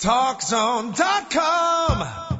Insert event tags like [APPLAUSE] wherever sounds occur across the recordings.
TalkZone.com.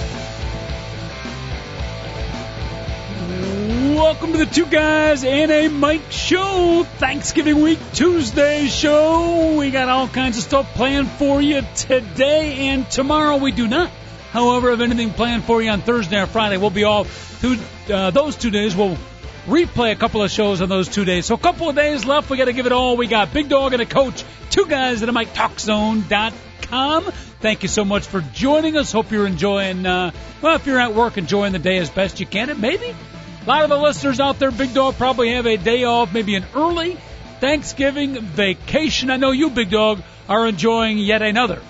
Welcome to the Two Guys and a Mic Show, Thanksgiving week Tuesday show. We got all kinds of stuff planned for you today and tomorrow. We do not, however, have anything planned for you on Thursday or Friday. We'll be off two, uh, those two days. We'll replay a couple of shows on those two days. So a couple of days left. We got to give it all. We got Big Dog and a coach, two guys at a mic, talkzone.com. Thank you so much for joining us. Hope you're enjoying, uh, well, if you're at work, enjoying the day as best you can. And maybe a lot of the listeners out there, Big Dog, probably have a day off, maybe an early Thanksgiving vacation. I know you, Big Dog, are enjoying yet another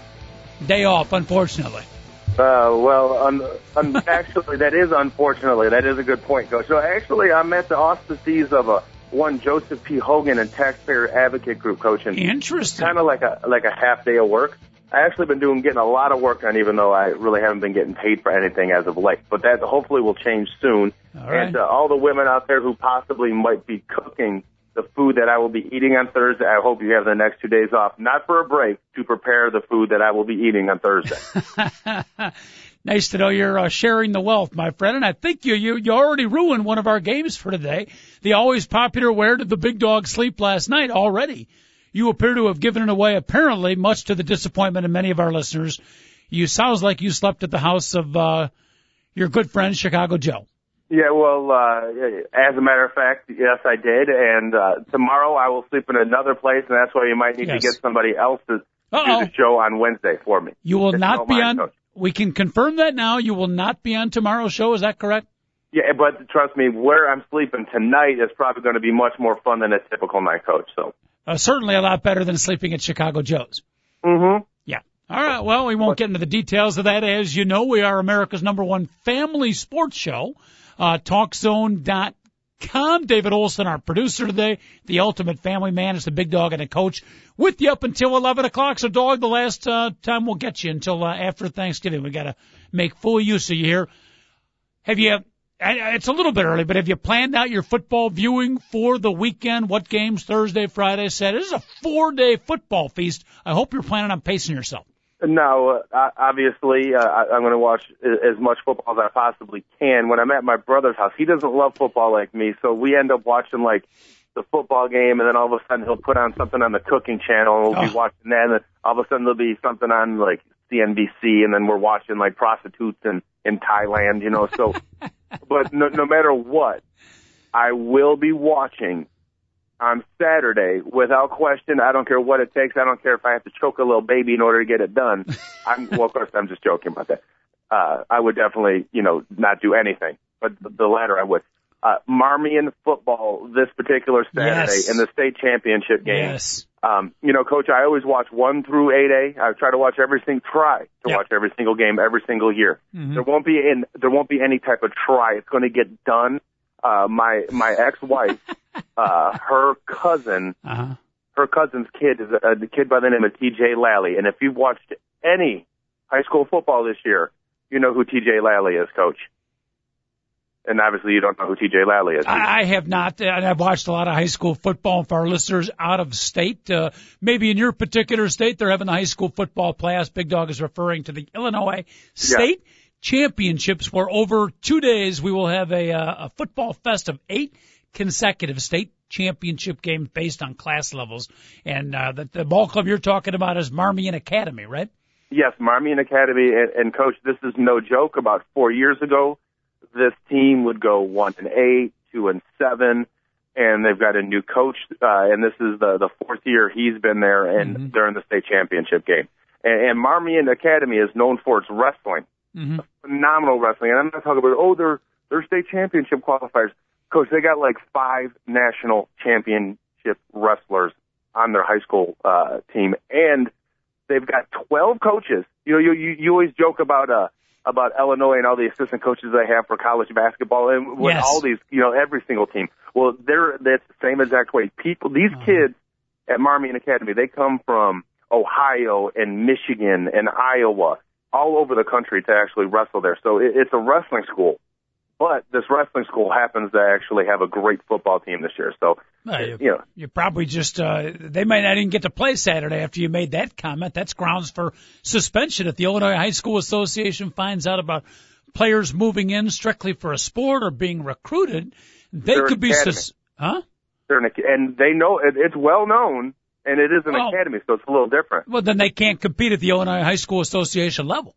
day off, unfortunately. Uh, well, [LAUGHS] actually, that is unfortunately that is a good point, Coach. So actually, I'm at the auspices of a one Joseph P. Hogan and Taxpayer Advocate Group, Coach, and Interesting. kind of like a like a half day of work. I actually been doing getting a lot of work done, even though I really haven't been getting paid for anything as of late. But that hopefully will change soon. All right. And uh, all the women out there who possibly might be cooking the food that I will be eating on Thursday, I hope you have the next two days off, not for a break, to prepare the food that I will be eating on Thursday. [LAUGHS] nice to know you're uh, sharing the wealth, my friend. And I think you, you you already ruined one of our games for today. The always popular "Where did the big dog sleep last night?" Already, you appear to have given it away. Apparently, much to the disappointment of many of our listeners. You sounds like you slept at the house of uh, your good friend Chicago Joe. Yeah, well, uh, as a matter of fact, yes, I did. And uh, tomorrow I will sleep in another place, and that's why you might need Yes. to get somebody else to Uh-oh. do the show on Wednesday for me. You will you not be on. Coach. We can confirm that now. You will not be on tomorrow's show. Is that correct? Yeah, but trust me, where I'm sleeping tonight is probably going to be much more fun than a typical night, Coach. So. Uh, certainly a lot better than sleeping at Chicago Joe's. Mm-hmm. Yeah. All right. Well, we won't get into the details of that. As you know, we are America's number one family sports show. Uh, TalkZone.com. David Olson, our producer today, the ultimate family man, is the big dog and a coach with you up until 11 o'clock. So, dog, the last uh, time we'll get you until uh, after Thanksgiving. We got to make full use of you here. Have you? I- It's a little bit early, but have you planned out your football viewing for the weekend? What games Thursday, Friday, Saturday? This is a four-day football feast. I hope you're planning on pacing yourself. No, uh, obviously, uh, I- I'm going to watch as much football as I possibly can. When I'm at my brother's house, he doesn't love football like me, so we end up watching like the football game, and then all of a sudden he'll put on something on the cooking channel, and we'll be Oh. watching that, and then all of a sudden there'll be something on like CNBC, and then we're watching like prostitutes in in Thailand, you know. So, [LAUGHS] but no, no matter what, I will be watching on Saturday without question. I don't care what it takes. I don't care if I have to choke a little baby in order to get it done. I'm well, of course, I'm just joking about that. Uh, I would definitely, you know, not do anything, but the, the latter I would. Uh, Marmion football this particular Saturday Yes. in the state championship game. Yes. Um, you know, coach, I always watch one through eight A. I try to watch every single try to Yep. watch every single game every single year. Mhm. There won't be in there won't be any type of try. It's going to get done. Uh, my my ex-wife, [LAUGHS] uh, her cousin, Uh-huh. her cousin's kid is a, a kid by the name of T.J. Lally. And if you've watched any high school football this year, you know who T.J. Lally is, coach. And obviously, you don't know who T.J. Lally is. I I have not, and I've watched a lot of high school football for our listeners out of state. Uh, maybe in your particular state, they're having the high school football playoffs. Big Dog is referring to the Illinois State Championships, where over two days we will have a, uh, a football fest of eight consecutive state championship games based on class levels. And uh, the, the ball club you're talking about is Marmion Academy, right? Yes, Marmion Academy and, and coach, this is no joke. About four years ago, this team would go one and eight, two and seven, and they've got a new coach, uh, and this is the the fourth year he's been there and Mhm. during the state championship game. And, and Marmion Academy is known for its wrestling, Mm-hmm. phenomenal wrestling. And I'm not talking about oh they're they're state championship qualifiers. Coach, they got like five national championship wrestlers on their high school uh, team, and they've got 12 coaches. You know, you you, you always joke about uh about Illinois and all the assistant coaches they have for college basketball and with Yes. all these, you know, every single team. Well, they're that's the same exact way. People, these Uh-huh. kids at Marmion Academy, they come from Ohio and Michigan and Iowa, all over the country to actually wrestle there. So it, it's a wrestling school. But this wrestling school happens to actually have a great football team this year. So, Well, you, you know, you probably just uh, they might not even get to play Saturday after you made that comment. That's grounds for suspension if the Illinois High School Association finds out about players moving in strictly for a sport or being recruited. They They're could be sus- huh? they're an, and they know it, it's well known, and it is an Well- academy, so it's a little different. Well, then they can't compete at the Illinois High School Association level.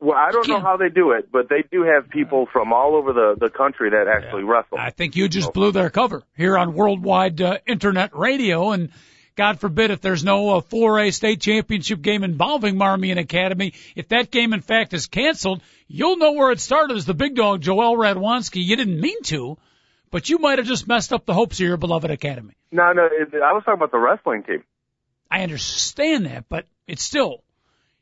Well, I don't know how they do it, but they do have people from all over the the country that actually wrestle. I think you just blew their cover here on worldwide uh, internet radio, and God forbid if there's no uh, 4A state championship game involving Marmion Academy, if that game in fact is canceled, you'll know where it started as the big dog Joel Radwanski. You didn't mean to, but you might have just messed up the hopes of your beloved academy. No, no, it, I was talking about the wrestling team. I understand that, but it's still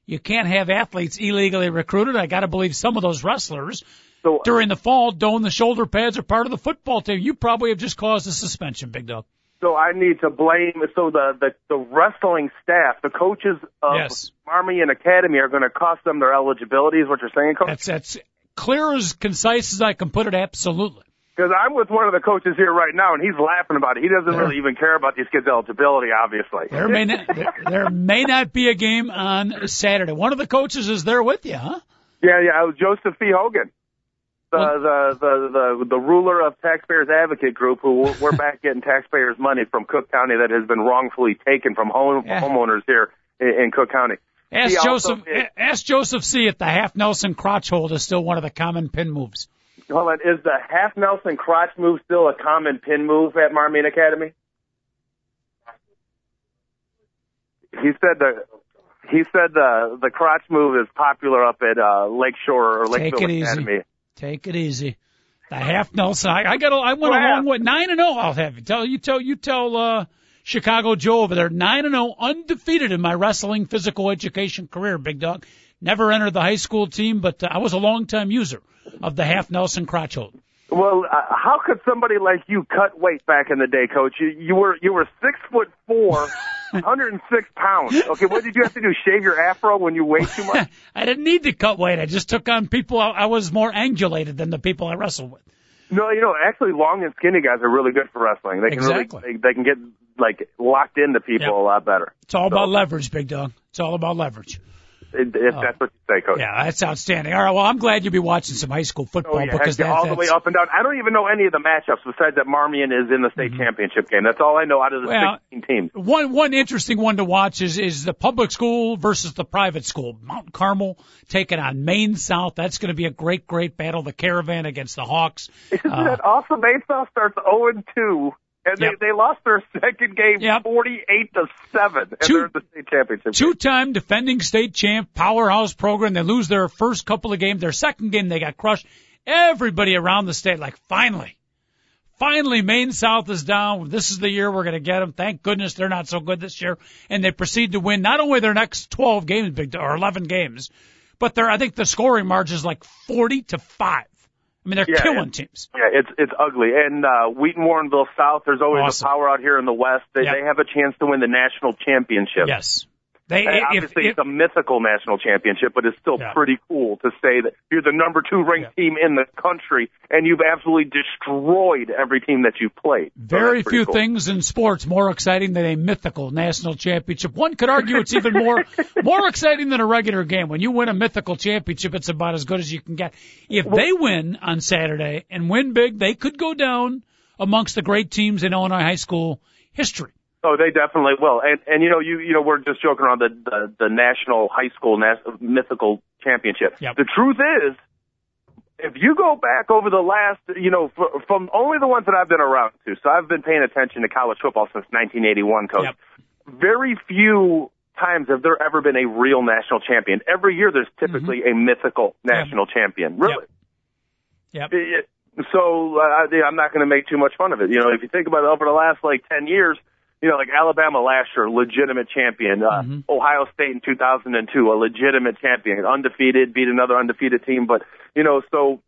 you can't have athletes illegally recruited. I got to believe some of those wrestlers So uh, during the fall don the shoulder pads are part of the football team. You probably have just caused a suspension, big dog. So I need to blame. So the the, the wrestling staff, the coaches of Yes. Marmion Academy, are going to cost them their eligibility. Is what you're saying, coach? That's that's clear as concise as I can put it. Absolutely. Because I'm with one of the coaches here right now, and he's laughing about it. He doesn't There- really even care about these kids' eligibility, obviously. There may not there, there may not be a game on Saturday. One of the coaches is there with you, huh? Yeah, yeah. uh, Joseph P. Hogan, the Well- the, the the the ruler of Taxpayers Advocate Group, who we're back getting taxpayers' money from Cook County that has been wrongfully taken from home, Yeah. homeowners here in, in Cook County. Ask He Joseph. a- Ask Joseph C. if the half Nelson crotch hold is still one of the common pin moves. Hold on, is the half Nelson crotch move still a common pin move at Marmion Academy? He said the he said the the crotch move is popular up at uh, Lakeshore or Take Lakeville it easy. Take it easy. The half Nelson. I, I got. A, I went a Well, long way. Nine and zero. I'll have you tell you tell you tell uh, Chicago Joe over there. Nine and zero, undefeated in my wrestling physical education career. Big dog. Never entered the high school team, but uh, I was a long time user of the half Nelson crotch hold. Well, uh, how could somebody like you cut weight back in the day, Coach? You, you were you were six foot four, [LAUGHS] 106 pounds. Okay, what did you have to do? Shave your afro when you weighed too much? [LAUGHS] I didn't need to cut weight. I just took on people. I, I was more angulated than the people I wrestled with. No, you know, actually, long and skinny guys are really good for wrestling. They can Exactly. really they, they can get like locked into people Yep. a lot better. It's all So- about leverage, big dog. It's all about leverage. If if that's what you say, Coach. Yeah, that's outstanding. All right, well, I'm glad you'll be watching some high school football Oh, yeah, because heck, that, all the way up and down. I don't even know any of the matchups besides that Marmion is in the state championship game. That's all I know out of the Mm-hmm. Well, 16 teams. One one interesting one to watch is is the public school versus the private school. Mount Carmel taking on Maine South. That's going to be a great great battle. The Caravan against the Hawks. Isn't Uh, that awesome? Maine South starts 0 and 2, and Yep. they they lost their second game Yep. 48 to seven, and Two- they're in the state championship. Two time defending state champ, powerhouse program. They lose their first couple of games. Their second game they got crushed. Everybody around the state like finally. Finally, Maine South is down. This is the year we're going to get them. Thank goodness they're not so good this year. And they proceed to win not only their next 12 games, big or 11 games, but they're, I think the scoring margin is like 40 to 5. I mean, they're Yeah, killing teams. Yeah, it's it's ugly. And uh, Wheaton Warrenville South, there's always Awesome. a power out here in the West. They Yep. they have a chance to win the national championship. Yes. They, And if, obviously, if, it's a mythical national championship, but it's still Yeah. pretty cool to say that you're the number two ranked team in the country, and you've absolutely destroyed every team that you've played. Very pretty few cool. things in sports more exciting than a mythical national championship. One could argue it's even more [LAUGHS] more exciting than a regular game. When you win a mythical championship, it's about as good as you can get. If they win on Saturday and win big, they could go down amongst the great teams in Illinois high school history. Oh, they definitely will. And and you know, you you know, we're just joking around the the, the national high school nas- mythical championship. Yep. The truth is, if you go back over the last, you know, f- from only the ones that I've been around to, so I've been paying attention to college football since 1981, coach. Yep. Very few times have there ever been a real national champion. Every year, there's typically a mythical national champion. Really. Yep. It- So uh, I- I'm not going to make too much fun of it. You know, if you think about it over the last like 10 years, you know, like Alabama last year, legitimate champion. Uh, Mm-hmm. Ohio State in 2002, a legitimate champion, undefeated, beat another undefeated team. But you know, so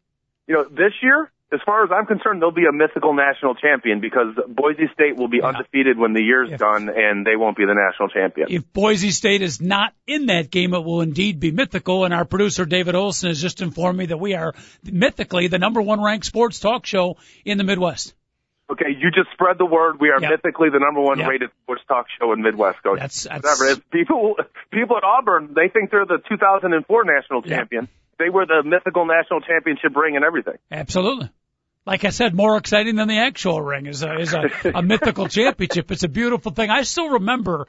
you know, this year, as far as I'm concerned, they'll be a mythical national champion because Boise State will be Yeah. undefeated when the year's If- done, and they won't be the national champion. If Boise State is not in that game, it will indeed be mythical. And our producer David Olson has just informed me that we are mythically the number one ranked sports talk show in the Midwest. Okay, you just spread the word. We are Yep. mythically the number one Yep. rated sports talk show in Midwest, Coach. That's- that's- Whatever. People, people at Auburn, they think they're the 2004 national Yep. champion. They were the mythical national championship ring and everything. Absolutely. Like I said, more exciting than the actual ring is a, is a, [LAUGHS] a mythical championship. It's a beautiful thing. I still remember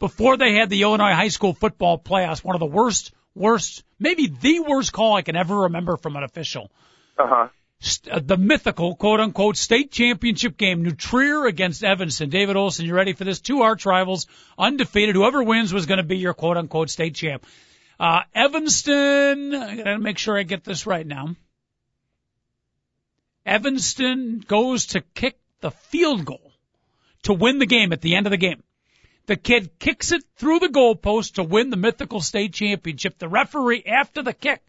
before they had the Illinois high school football playoffs, one of the worst, worst, maybe the worst call I can ever remember from an official. Uh huh. St- uh, the mythical quote unquote state championship game, New against Evanston. David Olson, you ready for this? Two arch rivals, undefeated. Whoever wins was going to be your quote unquote state champ. Uh, Evanston, I gotta make sure I get this right now. Evanston goes to kick the field goal to win the game at the end of the game. The kid kicks it through the goalpost to win the mythical state championship. The referee, after the kick,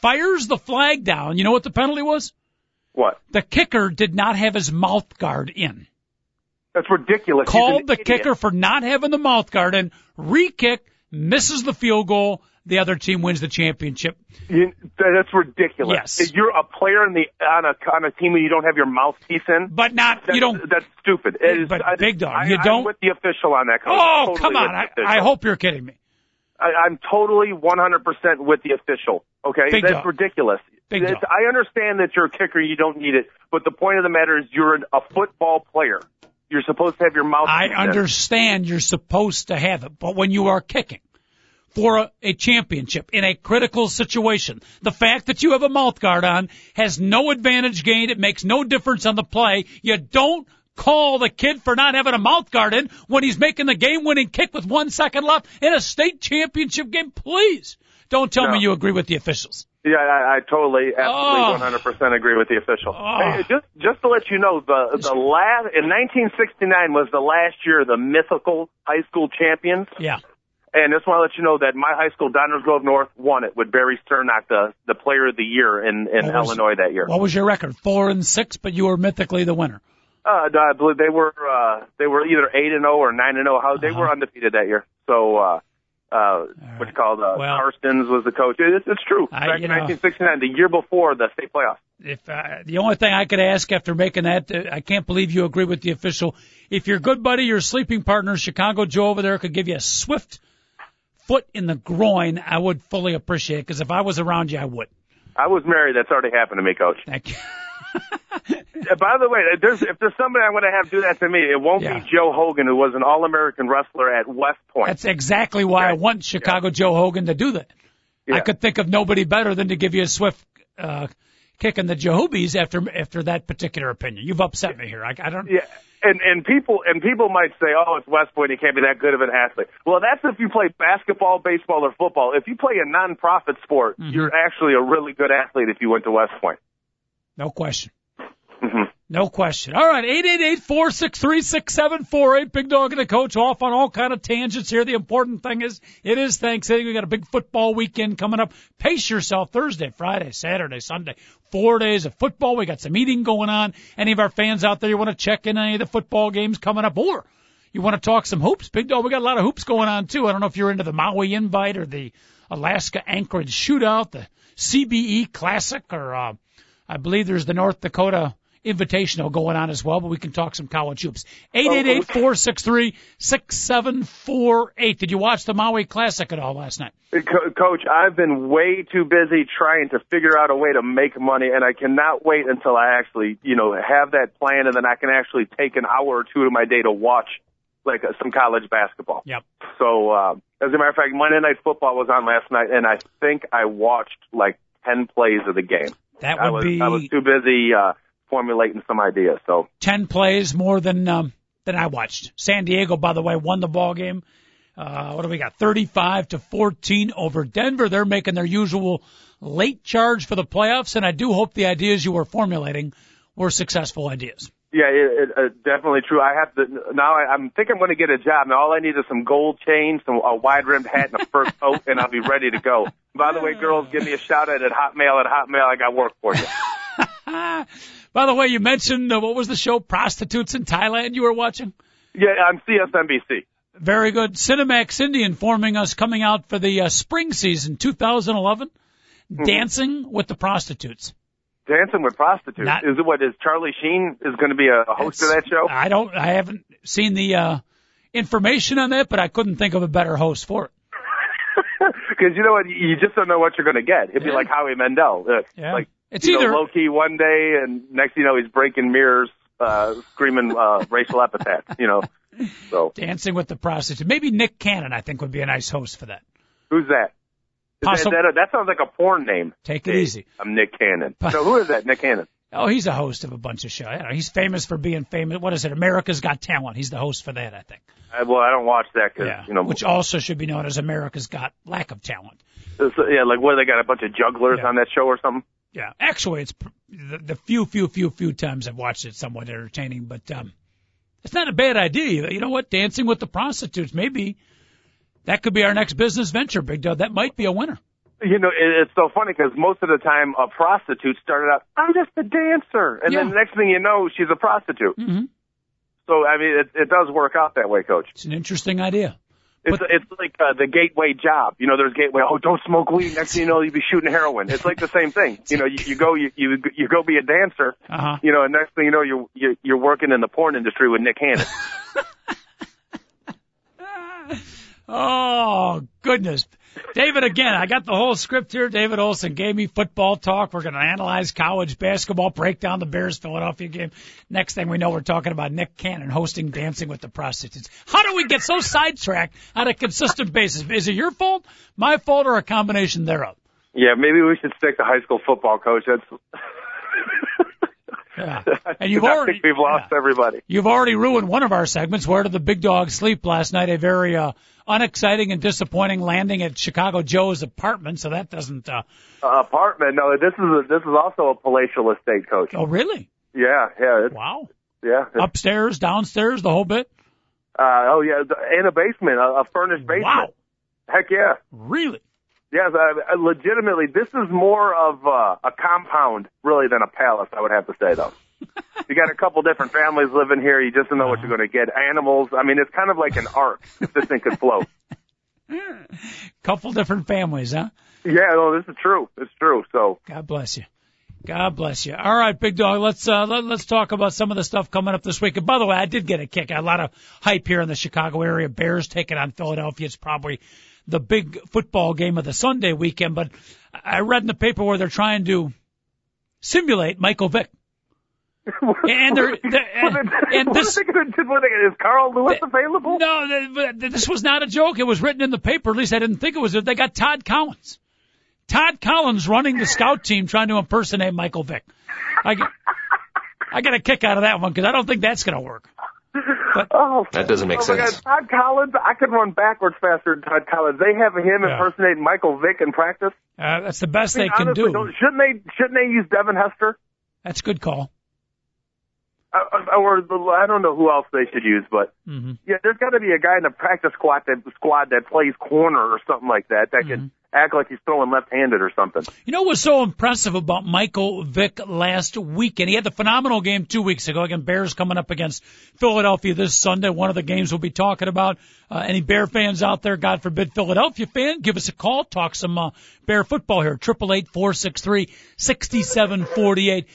fires the flag down. You know what the penalty was? What? The kicker did not have his mouth guard in. That's ridiculous. Called the idiot. kicker for not having the mouth guard in. Re-kick, misses the field goal. The other team wins the championship. You, that's ridiculous. Yes. If you're a player in the on a on a team and you don't have your mouthpiece in, But not, that's, you don't, That's stupid. It is, But I, big dog, I, you I'm don't- with the official on that. Coach. oh, Totally come on. I. I hope you're kidding me. I, I'm totally 100% with the official. Okay, Big that's dog. ridiculous. Big dog. I understand that you're a kicker, you don't need it, but the point of the matter is you're an, a football player. You're supposed to have your mouth. I understand you're supposed to have it, but when you are kicking for a, a championship in a critical situation, the fact that you have a mouth guard on has no advantage gained. It makes no difference on the play. You don't call the kid for not having a mouth guard in when he's making the game winning kick with one second left in a state championship game. Please don't tell No. me you agree with the officials. Yeah, I, I totally, Oh. absolutely, 100% agree with the official. Oh. Hey, just, just to let you know, the the last in 1969 was the last year of the mythical high school champions, Yeah. and just want to let you know that my high school, Downers Grove North, won it with Barry Sternock, the the player of the year in in was- Illinois that year. What was your record? Four and six, but you were mythically the winner. Uh, I believe they were uh, they were either eight and zero or nine and zero. How they Uh-huh. were undefeated that year. So, uh, uh, what you call uh, Well- Karstens was the coach. It's, it's true. Back you in know- 1969, the year before the state playoffs. if uh, the only thing I could ask after making that, uh, I can't believe you agree with the official. If your good buddy, your sleeping partner, Chicago Joe over there, could give you a swift foot in the groin, I would fully appreciate it. Because if I was around you, I would. I was married. That's already happened to me, Coach. Thank you. [LAUGHS] Uh, By the way, if there's, if there's somebody I want to have do that to me, it won't Yeah. be Joe Hogan, who was an All-American wrestler at West Point. That's exactly why I want Chicago Joe Hogan to do that. I could think of nobody better than to give you a swift uh, kick in the Jehobies after after that particular opinion. You've upset me here. I, I don't. Yeah, and and people and people might say, "Oh, it's West Point. He can't be that good of an athlete." Well, that's if you play basketball, baseball, or football. If you play a non-profit sport, Mm-hmm. you're actually a really good athlete if you went to West Point. No question. Hmm No question. All right, eight eight eight four six three six seven four eight. Big Dog and the Coach off on all kind of tangents here. The important thing is it is Thanksgiving. We got a big football weekend coming up. Pace yourself Thursday, Friday, Saturday, Sunday. Four days of football. We got some eating going on. Any of our fans out there you want to check in any of the football games coming up or you want to talk some hoops? Big Dog, we got a lot of hoops going on too. I don't know if you're into the Maui invite or the Alaska Anchorage shootout, the CBE Classic, or uh, I believe there's the North Dakota Invitational going on as well, but we can talk some college hoops. 888-463-6748. Did you watch the Maui Classic at all last night? Co- Coach, I've been way too busy trying to figure out a way to make money, and I cannot wait until I actually, you know, have that plan, and then I can actually take an hour or two of my day to watch like uh, some college basketball. Yep. So, uh, as a matter of fact, Monday Night Football was on last night, and I think I watched like ten plays of the game. That I would was be I was too busy uh, formulating some ideas. So, 10 plays more than um, than I watched. San Diego, by the way, won the ball game. Uh, what do we got? 35 to 14 over Denver. They're making their usual late charge for the playoffs, and I do hope the ideas you were formulating were successful ideas. Yeah, it, it, uh, definitely true. I have to now. I, I'm think I'm going to get a job. Now all I need is some gold chains, some a wide rimmed hat, and a fur [LAUGHS] coat, and I'll be ready to go. By the way, girls, give me a shout out at Hotmail. At Hotmail, I got work for you. [LAUGHS] By the way, you mentioned uh, what was the show? Prostitutes in Thailand. You were watching. Yeah, on CSNBC. Very good. Cinemax Indy informing us coming out for the uh, spring season 2011, Mm-hmm. Dancing with the Prostitutes. Dancing with prostitutes. Not- is it what is Charlie Sheen is going to be a host of that show? I don't. I haven't seen the uh, information on that, but I couldn't think of a better host for it. [LAUGHS] Because you know what, you just don't know what you're going to get. It'd be like Howie Mandel. Uh, Yeah. Like It's you either know, low key one day, and next thing you know, he's breaking mirrors, uh, screaming uh, [LAUGHS] racial epithets. You know, so Dancing with the Prostitutes. Maybe Nick Cannon, I think, would be a nice host for that. who's that? That, that, that sounds like a porn name. Take it Hey, easy. I'm Nick Cannon. [LAUGHS] So who is that? Nick Cannon. Oh, he's a host of a bunch of shows. I he's famous for being famous. What is it? America's Got Talent. He's the host for that, I think. Uh, well, I don't watch that because Yeah. you know, Which also should be known as America's Got Lack of Talent. yeah, like what they got a bunch of jugglers Yeah. on that show or something. Yeah. Actually, it's the, the few, few, few, few times I've watched it somewhat entertaining, but um, it's not a bad idea. You know what? Dancing with the prostitutes. Maybe that could be our next business venture, Big Dog. That might be a winner. You know, it's so funny because most of the time a prostitute started out, I'm just a dancer, and then the next thing you know, she's a prostitute. Mm-hmm. So I mean, it, it does work out that way, Coach. It's an interesting idea. It's But- it's like uh, the gateway job. You know, there's gateway. Oh, don't smoke weed. Next thing you know, you'll be shooting heroin. It's like the same thing. You know, you, you go you, you you go be a dancer. Uh huh. You know, and next thing you know, you're you're, you're working in the porn industry with Nick Cannon. [LAUGHS] Oh, goodness. David, again, I got the whole script here. David Olson gave me football talk. We're going to analyze college basketball, break down the Bears Philadelphia game. Next thing we know, we're talking about Nick Cannon hosting Dancing with the Prostitutes. How do we get so sidetracked on a consistent basis? Is it your fault, my fault, or a combination thereof? yeah, maybe we should stick to high school football, Coach. That's. Yeah. [LAUGHS] And you've I already, think we've lost yeah. everybody. You've already ruined one of our segments. Where did the big dog sleep last night? A very uh, unexciting and disappointing landing at Chicago Joe's apartment. So that doesn't. Uh, Uh, apartment. No, this is a, this is also a palatial estate, Coach. oh, really? Yeah, yeah, Wow. yeah. Upstairs, downstairs, the whole bit. uh, oh yeah, in a basement, a, a furnished basement. Wow. Heck yeah. Really? Yes, uh, legitimately, this is more of uh, a compound, really, than a palace. I would have to say, though. [LAUGHS] you got a couple different families living here. You just don't know what you're going to get. Animals. I mean, it's kind of like an ark if this thing could float. [LAUGHS] Couple different families, huh? Yeah, no, this is true. It's true. So, God bless you. God bless you. All right, big dog. Let's uh, let, let's talk about some of the stuff coming up this week. And by the way, I did get a kick. A lot of hype here in the Chicago area. Bears taking on Philadelphia. It's probably the big football game of the Sunday weekend. But I read in the paper where they're trying to simulate Michael Vick. And they're, [LAUGHS] they're and, and what this are they going to do? What are they Is Carl Lewis available? no, th- th- this was not a joke. It was written in the paper. At least I didn't think it was. They got Todd Collins. Todd Collins running the scout team trying to impersonate Michael Vick. I get, I get a kick out of that one because I don't think that's going to work. [LAUGHS] Oh, That doesn't make oh my sense. God, Todd Collins, I could run backwards faster than Todd Collins. They have him Yeah. impersonating Michael Vick in practice. Uh, that's the best I they mean, can honestly, do. don't- Shouldn't they? Shouldn't they use Devin Hester? That's a good call. Uh, uh, or the, I don't know who else they should use, but hmm yeah, there's got to be a guy in the practice squad that squad that plays corner or something like that that Mm-hmm. can act like he's throwing left-handed or something. You know what's so impressive about Michael Vick last weekend? He had the phenomenal game two weeks ago. Again, Bears coming up against Philadelphia this Sunday. One of the games we'll be talking about. Uh, any Bear fans out there, God forbid, Philadelphia fan, give us a call. Talk some uh, Bear football here. Triple eight four six three sixty seven forty eight.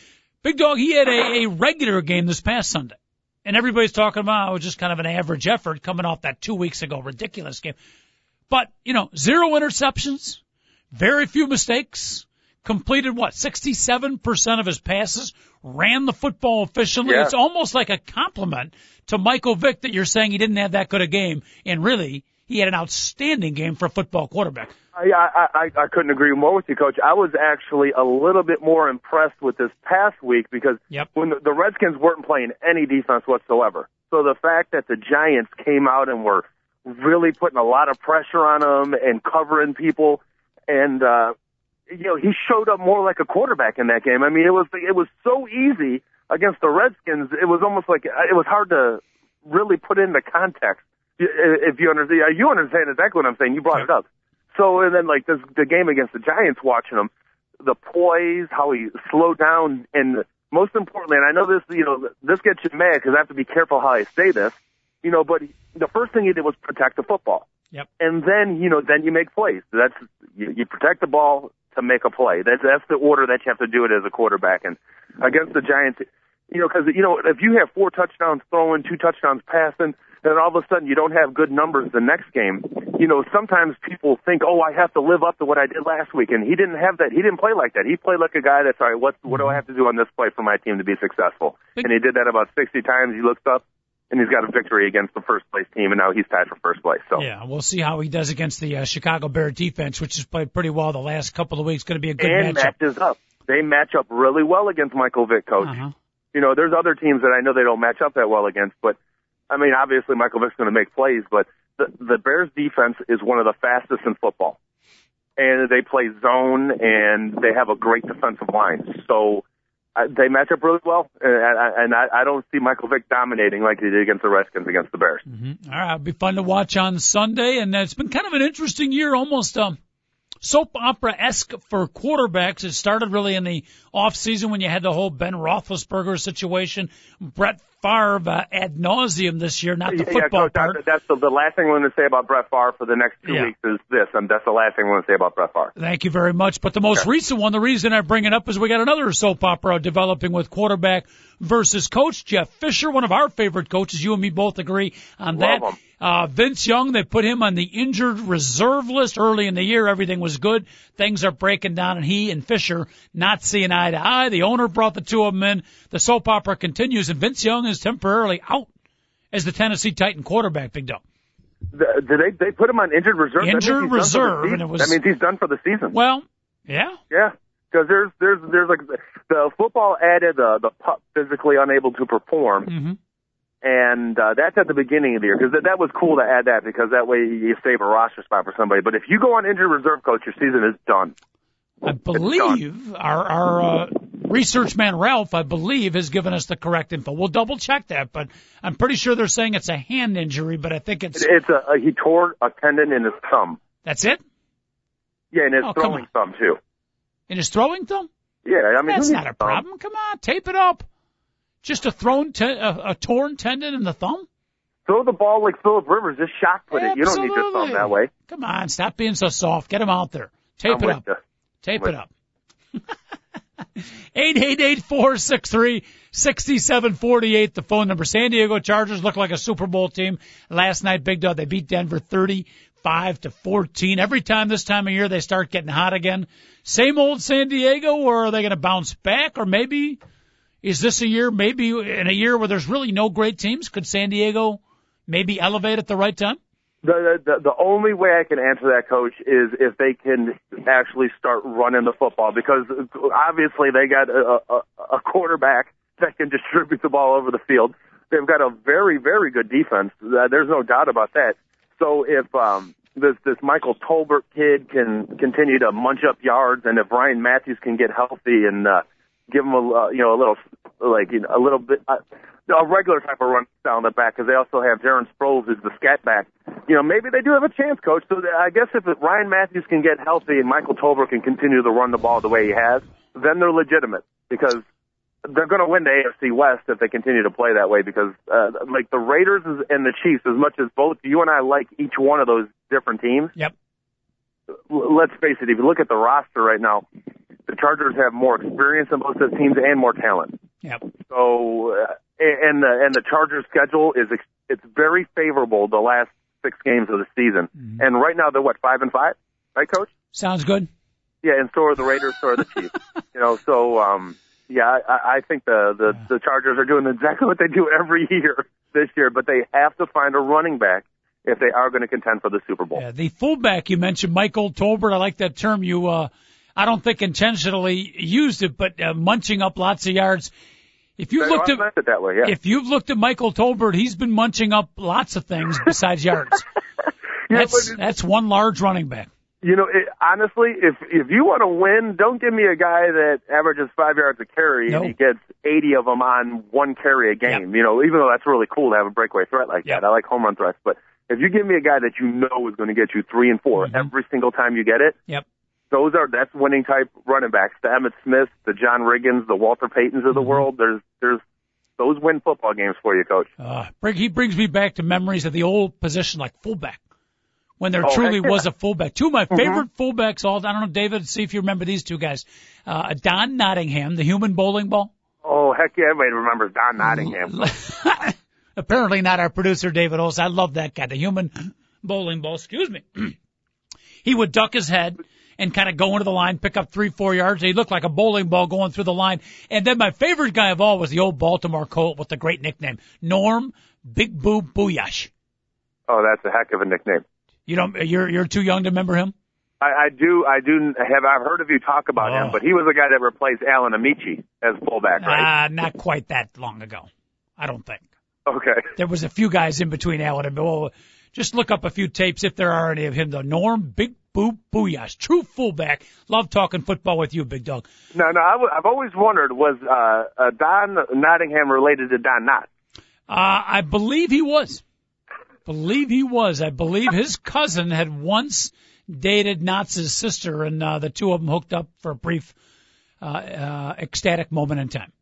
Big Dog, he had a, a regular game this past Sunday. And everybody's talking about it was just kind of an average effort coming off that two weeks ago ridiculous game. But, you know, zero interceptions, very few mistakes, completed what, 67% of his passes, ran the football efficiently. Yeah. It's almost like a compliment to Michael Vick that you're saying he didn't have that good a game. And really, he had an outstanding game for a football quarterback. I, I, I, I couldn't agree more with you, Coach. I was actually a little bit more impressed with this past week because Yep. when the, the Redskins weren't playing any defense whatsoever. So the fact that the Giants came out and were really putting a lot of pressure on them and covering people, and uh, you know he showed up more like a quarterback in that game. I mean, it was it was so easy against the Redskins, it was almost like it was hard to really put into context. If you understand, you understand exactly what I'm saying. You brought it up. So and then like this, the game against the Giants, watching him, the poise, how he slowed down, and most importantly, and I know this, you know, this gets you mad because I have to be careful how I say this, you know, but the first thing he did was protect the football. Yep. And then, you know, then you make plays. That's you, you protect the ball to make a play. That's that's the order that you have to do it as a quarterback. And against the Giants, you know, because you know if you have four touchdowns throwing, two touchdowns passing, then all of a sudden you don't have good numbers the next game. You know, sometimes people think, oh, I have to live up to what I did last week, and he didn't have that. He didn't play like that. He played like a guy that's all right. What what do I mm-hmm. have to do on this play for my team to be successful? And he did that about 60 times. He looks up and he's got a victory against the first place team, and now he's tied for first place. So yeah, we'll see how he does against the uh, Chicago Bear defense, which has played pretty well the last couple of weeks. Going to be a good and matchup. matches up. They match up really well against Michael Vick, coach. Uh-huh. You know, there's other teams that I know they don't match up that well against, but I mean, obviously Michael Vick's going to make plays, but the the Bears defense is one of the fastest in football, and they play zone and they have a great defensive line. So they match up really well, and, and I, I don't see Michael Vick dominating like he did against the Redskins against the Bears. Mm-hmm. All right, it'll be fun to watch on Sunday, and it's been kind of an interesting year, almost um, soap opera esque for quarterbacks. It started really in the off season when you had the whole Ben Roethlisberger situation, Brett Favre uh, ad nauseum this year, not the yeah, football Coach, part. That's, the, the last thing I'm going to say about Brett Favre for the next two Yeah. weeks is this, and that's the last thing I'm going to say about Brett Favre. Thank you very much. But the most Okay. recent one, the reason I bring it up is we got another soap opera developing with quarterback versus coach Jeff Fisher, one of our favorite coaches. You and me both agree on Love that. him. Uh, Vince Young, they put him on the injured reserve list early in the year. Everything was good. Things are breaking down and he and Fisher not seeing eye to eye. The owner brought the two of them in. The soap opera continues and Vince Young is temporarily out as the Tennessee Titan quarterback, Big Dog. The, did they they put him on injured reserve? Injured he's done for the reserve, and it was- that means he's done for the season. Well, yeah. Yeah, because there's there's there's like the football added uh, the pup physically unable to perform, hmm and uh, that's at the beginning of the year because that, that was cool to add that because that way you save a roster spot for somebody. But if you go on injured reserve, coach, your season is done. I believe our our uh, research man Ralph, I believe, has given us the correct info. We'll double check that, but I'm pretty sure they're saying it's a hand injury, but I think it's It, it's a, a he tore a tendon in his thumb. that's it Yeah, and his Oh, throwing thumb too. in his throwing thumb. Yeah, I mean That's not a problem. Come on, tape it up. Just a thrown te- a, a torn tendon in the thumb. Throw the ball like Philip Rivers. Just shot put it. You don't need your thumb that way. Come on, stop being so soft. Get him out there. Tape I'm it up. you. Tape With- it up. [LAUGHS] Eight eight eight four six three sixty seven forty eight. The phone number. San Diego Chargers look like a Super Bowl team last night. Big Dog. They beat Denver thirty five to fourteen. Every time this time of year they start getting hot again. Same old San Diego, or are they going to bounce back? Or maybe is this a year? Maybe in a year where there's really no great teams, could San Diego maybe elevate at the right time? The, the the only way I can answer that, coach, is if they can actually start running the football because obviously they got a, a, a quarterback that can distribute the ball over the field. They've got a very very good defense. Uh, There's no doubt about that. So if um, this this Michael Tolbert kid can continue to munch up yards, and if Ryan Mathews can get healthy and uh, give him a uh, you know a little like you know, a little bit. Uh, a regular type of run down the back because they also have Darren Sproles as the scat back. You know, maybe they do have a chance, coach. So I guess if Ryan Mathews can get healthy and Michael Tolbert can continue to run the ball the way he has, then they're legitimate because they're going to win the AFC West if they continue to play that way. Because uh, like the Raiders and the Chiefs, as much as both you and I like each one of those different teams, Yep. let's face it. If you look at the roster right now, the Chargers have more experience than both those teams and more talent. Yep. So, uh, and the and the Chargers' schedule is ex- it's very favorable the last six games of the season. And right now they're what five and five, right, Coach? Sounds good. Yeah, and so are the Raiders, so are the Chiefs. [LAUGHS] you know, so um, yeah, I, I think the the the Chargers are doing exactly what they do every year this year, but they have to find a running back if they are going to contend for the Super Bowl. Yeah, the fullback you mentioned, Michael Tolbert. I like that term. You, uh, I don't think intentionally used it, but uh, munching up lots of yards. If you've looked at that way, yeah. if you've looked at Michael Tolbert, he's been munching up lots of things besides yards. [LAUGHS] yeah, That's that's one large running back. You know, it, honestly, if if you want to win, don't give me a guy that averages five yards a carry No. and he gets 80 of them on one carry a game. You know, even though that's really cool to have a breakaway threat like Yep. that. I like home run threats, but if you give me a guy that you know is going to get you three and 4 Mhm. every single time you get it, Yep. Those are that's winning type running backs. The Emmitt Smiths, the John Riggins, the Walter Paytons of the Mhm. world. There's there's those win football games for you, coach. Uh, bring, he brings me back to memories of the old position like fullback. When there Oh, truly yeah. was a fullback. Two of my favorite fullbacks all, I don't know, David, see if you remember these two guys. Uh, Don Nottingham, the human bowling ball. Oh heck yeah, everybody remembers Don Nottingham. [LAUGHS] Apparently not our producer, David Olson. I love that guy, the human bowling ball. Excuse me. [CLEARS THROAT] he would duck his head and kind of go into the line, pick up three, four yards. He looked like a bowling ball going through the line. And then my favorite guy of all was the old Baltimore Colt with the great nickname, Norm Big Boo Bulaich. Oh, that's a heck of a nickname. You don't, you're, you're too young to remember him? I, I do, I do have. I've heard of you talk about Oh. him, but he was the guy that replaced Alan Ameche as fullback, right? Uh, not quite that long ago. I don't think. okay. There was a few guys in between Alan and Bill. Just look up a few tapes if there are any of him. though. Norm Big Boo Bulaich, true fullback. Love talking football with you, big dog. No, no. I w- I've always wondered was uh, uh, Don Nottingham related to Don Knott? Uh, I believe he was. Believe he was. I believe his cousin had once dated Knott's sister, and uh, the two of them hooked up for a brief, uh, uh, ecstatic moment in time.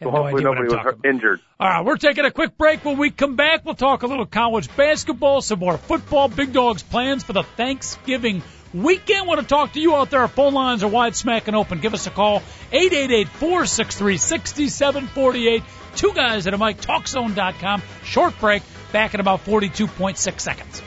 No Hopefully nobody was about. injured. All right, we're taking a quick break. When we come back, we'll talk a little college basketball, some more football, Big Dogs plans for the Thanksgiving weekend. Want to talk to you out there. Our phone lines are wide smack and open. Give us a call, 888-463-6748. Two guys at a mic, talkzone.com. Short break, back in about 42.6 seconds.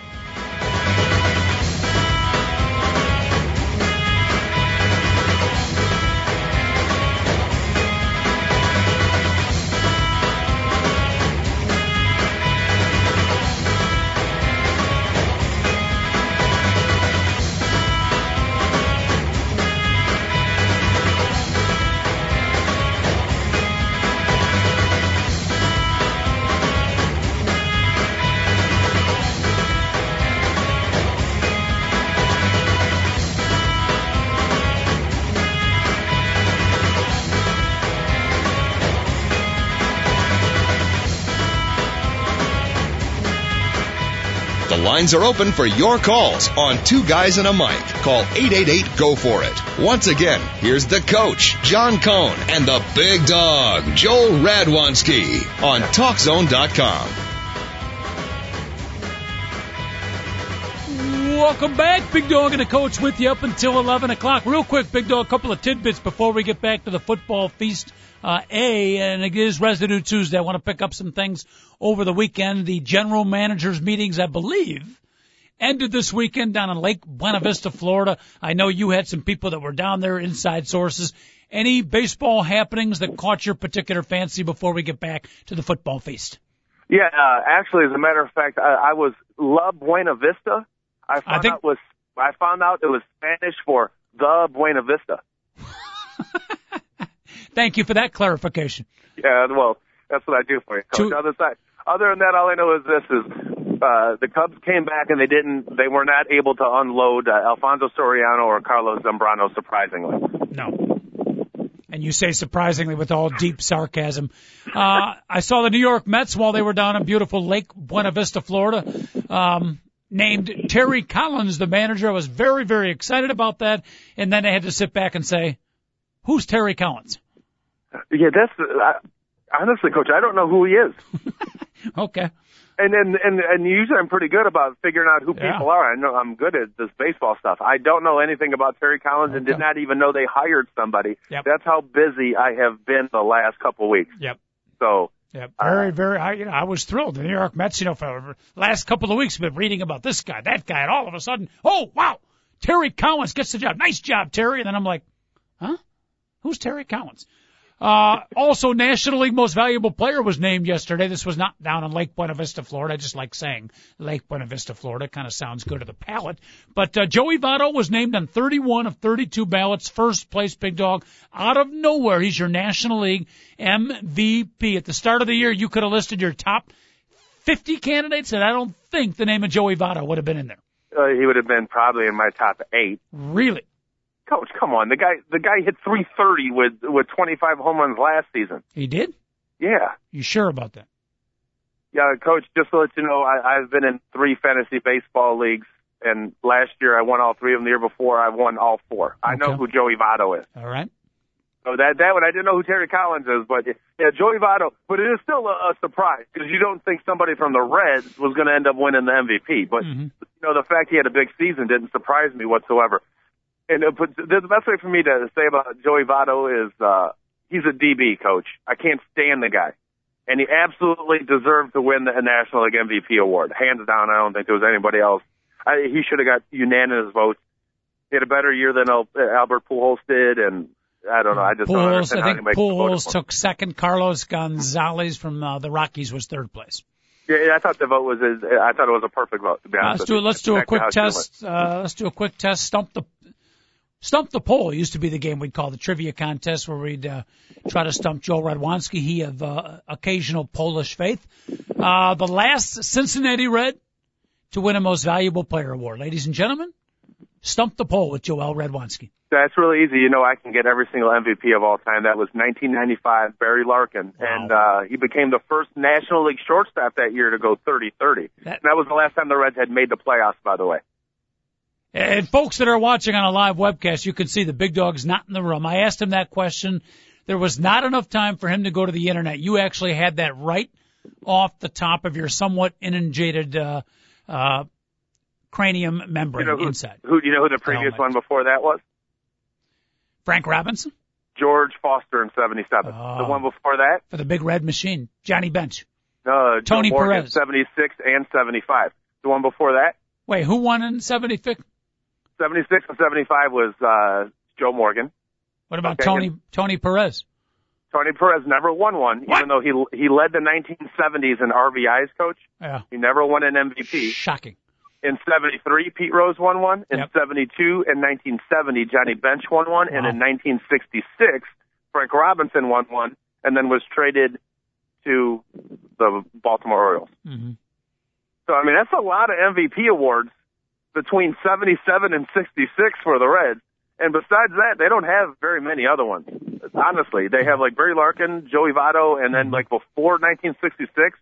Lines are open for your calls on Two Guys and a Mic. Call 888 Go For It. Once again, here's the coach, John Cohn, and the big dog, Joel Radwanski on TalkZone.com. Welcome back, Big Dog and the coach with you up until 11 o'clock. Real quick, Big Dog, a couple of tidbits before we get back to the football feast. Uh, A, and it is Residue Tuesday. I want to pick up some things over the weekend. The general managers meetings, I believe, ended this weekend down in Lake Buena Vista, Florida. I know you had some people that were down there, inside sources. Any baseball happenings that caught your particular fancy before we get back to the football feast? Yeah, uh, actually, as a matter of fact, I, I was La Buena Vista. I found think- out was I found out it was Spanish for the Buena Vista. [LAUGHS] Thank you for that clarification. Yeah, well, that's what I do for you, coach. Two- Other side. Other than that, all I know is this: is uh, the Cubs came back and they didn't, they were not able to unload uh, Alfonso Soriano or Carlos Zambrano, surprisingly. No. And you say surprisingly with all deep sarcasm. Uh, I saw the New York Mets while they were down in beautiful Lake Buena Vista, Florida. Um, named Terry Collins the manager. I was very, very excited about that. And then I had to sit back and say, who's Terry Collins? Yeah, that's uh, honestly, coach. I don't know who he is. [LAUGHS] Okay. And and and and usually I'm pretty good about figuring out who Yeah. people are. I know I'm good at this baseball stuff. I don't know anything about Terry Collins and did not even know they hired somebody. Yep. That's how busy I have been the last couple of weeks. Yep. So Yep. Uh, very, very, I, you know, I was thrilled. The New York Mets, you know, for the last couple of weeks, been reading about this guy, that guy, and all of a sudden, oh, wow, Terry Collins gets the job. Nice job, Terry. And then I'm like, huh? Who's Terry Collins? Uh, also, National League Most Valuable Player was named yesterday. This was not down in Lake Buena Vista, Florida. I just like saying Lake Buena Vista, Florida. Kind of sounds good to the palate. But uh, Joey Votto was named on 31 of 32 ballots, first place big dog. Out of nowhere, he's your National League MVP. At the start of the year, you could have listed your top 50 candidates, and I don't think the name of Joey Votto would have been in there. Uh, he would have been probably in my top eight. Really? Coach, come on. The guy, the guy hit 330 with, with 25 home runs last season. He did? Yeah. You sure about that? Yeah, coach, just to let you know, I, I've been in three fantasy baseball leagues, and last year I won all three of them. The year before I won all four. I know who Joey Votto is. All right. So that that one I didn't know who Terry Collins is, but yeah, Joey Votto. But it is still a, a surprise because you don't think somebody from the Reds was going to end up winning the MVP. But Mhm. you know the fact he had a big season didn't surprise me whatsoever. And uh, but the the best way for me to say about Joey Votto is uh, he's a DB coach. I can't stand the guy, and he absolutely deserved to win the National League MVP award, hands down. I don't think there was anybody else. I, he should have got unanimous votes. He had a better year than Al, Albert Pujols did, and I don't know. I just don't Pujols, I think he makes the vote Pujols took second. Carlos Gonzalez from uh, the Rockies was third place. Yeah, yeah, I thought the vote was. I thought it was a perfect vote. To be Uh, honest, let's with do let's do a quick how it should've test. Uh, let's do a quick test. Stump the stump the poll used to be the game we'd call the trivia contest where we'd uh, try to stump Joe Radwanski. He of uh, occasional Polish faith. Uh, the last Cincinnati Red to win a Most Valuable Player award, ladies and gentlemen. Stump the poll with Joel Radwanski. That's really easy. You know, I can get every single MVP of all time. That was 1995, Barry Larkin, Wow. and uh, he became the first National League shortstop that year to go 30-30. That- and that was the last time the Reds had made the playoffs, by the way. And folks that are watching on a live webcast, you can see the big dog's not in the room. I asked him that question. There was not enough time for him to go to the internet. You actually had that right off the top of your somewhat inundated uh, uh, cranium membrane You know who, inside. who? You know who the previous Helmet. one before that was? Frank Robinson George Foster in '77. Oh. The one before that, for the big red machine. Johnny Bench. uh, Tony Morgan, Perez. 76 and 75. The one before that, Wait, who won in 76? 76 and 75 was uh, Joe Morgan. What about Okay, Tony Tony Perez? Tony Perez never won one, What? even though he he led the 1970s in RBIs. Coach, Yeah, he never won an MVP. shocking. In 73, Pete Rose won one. In Yep. 72 and 1970, Johnny Bench won one. And in 1966, Frank Robinson won one and then was traded to the Baltimore Orioles. hmm So, I mean, that's a lot of MVP awards between 77 and 66 for the Reds. And besides that, they don't have very many other ones. Honestly, they have like Barry Larkin, Joey Votto, and then like before 1966,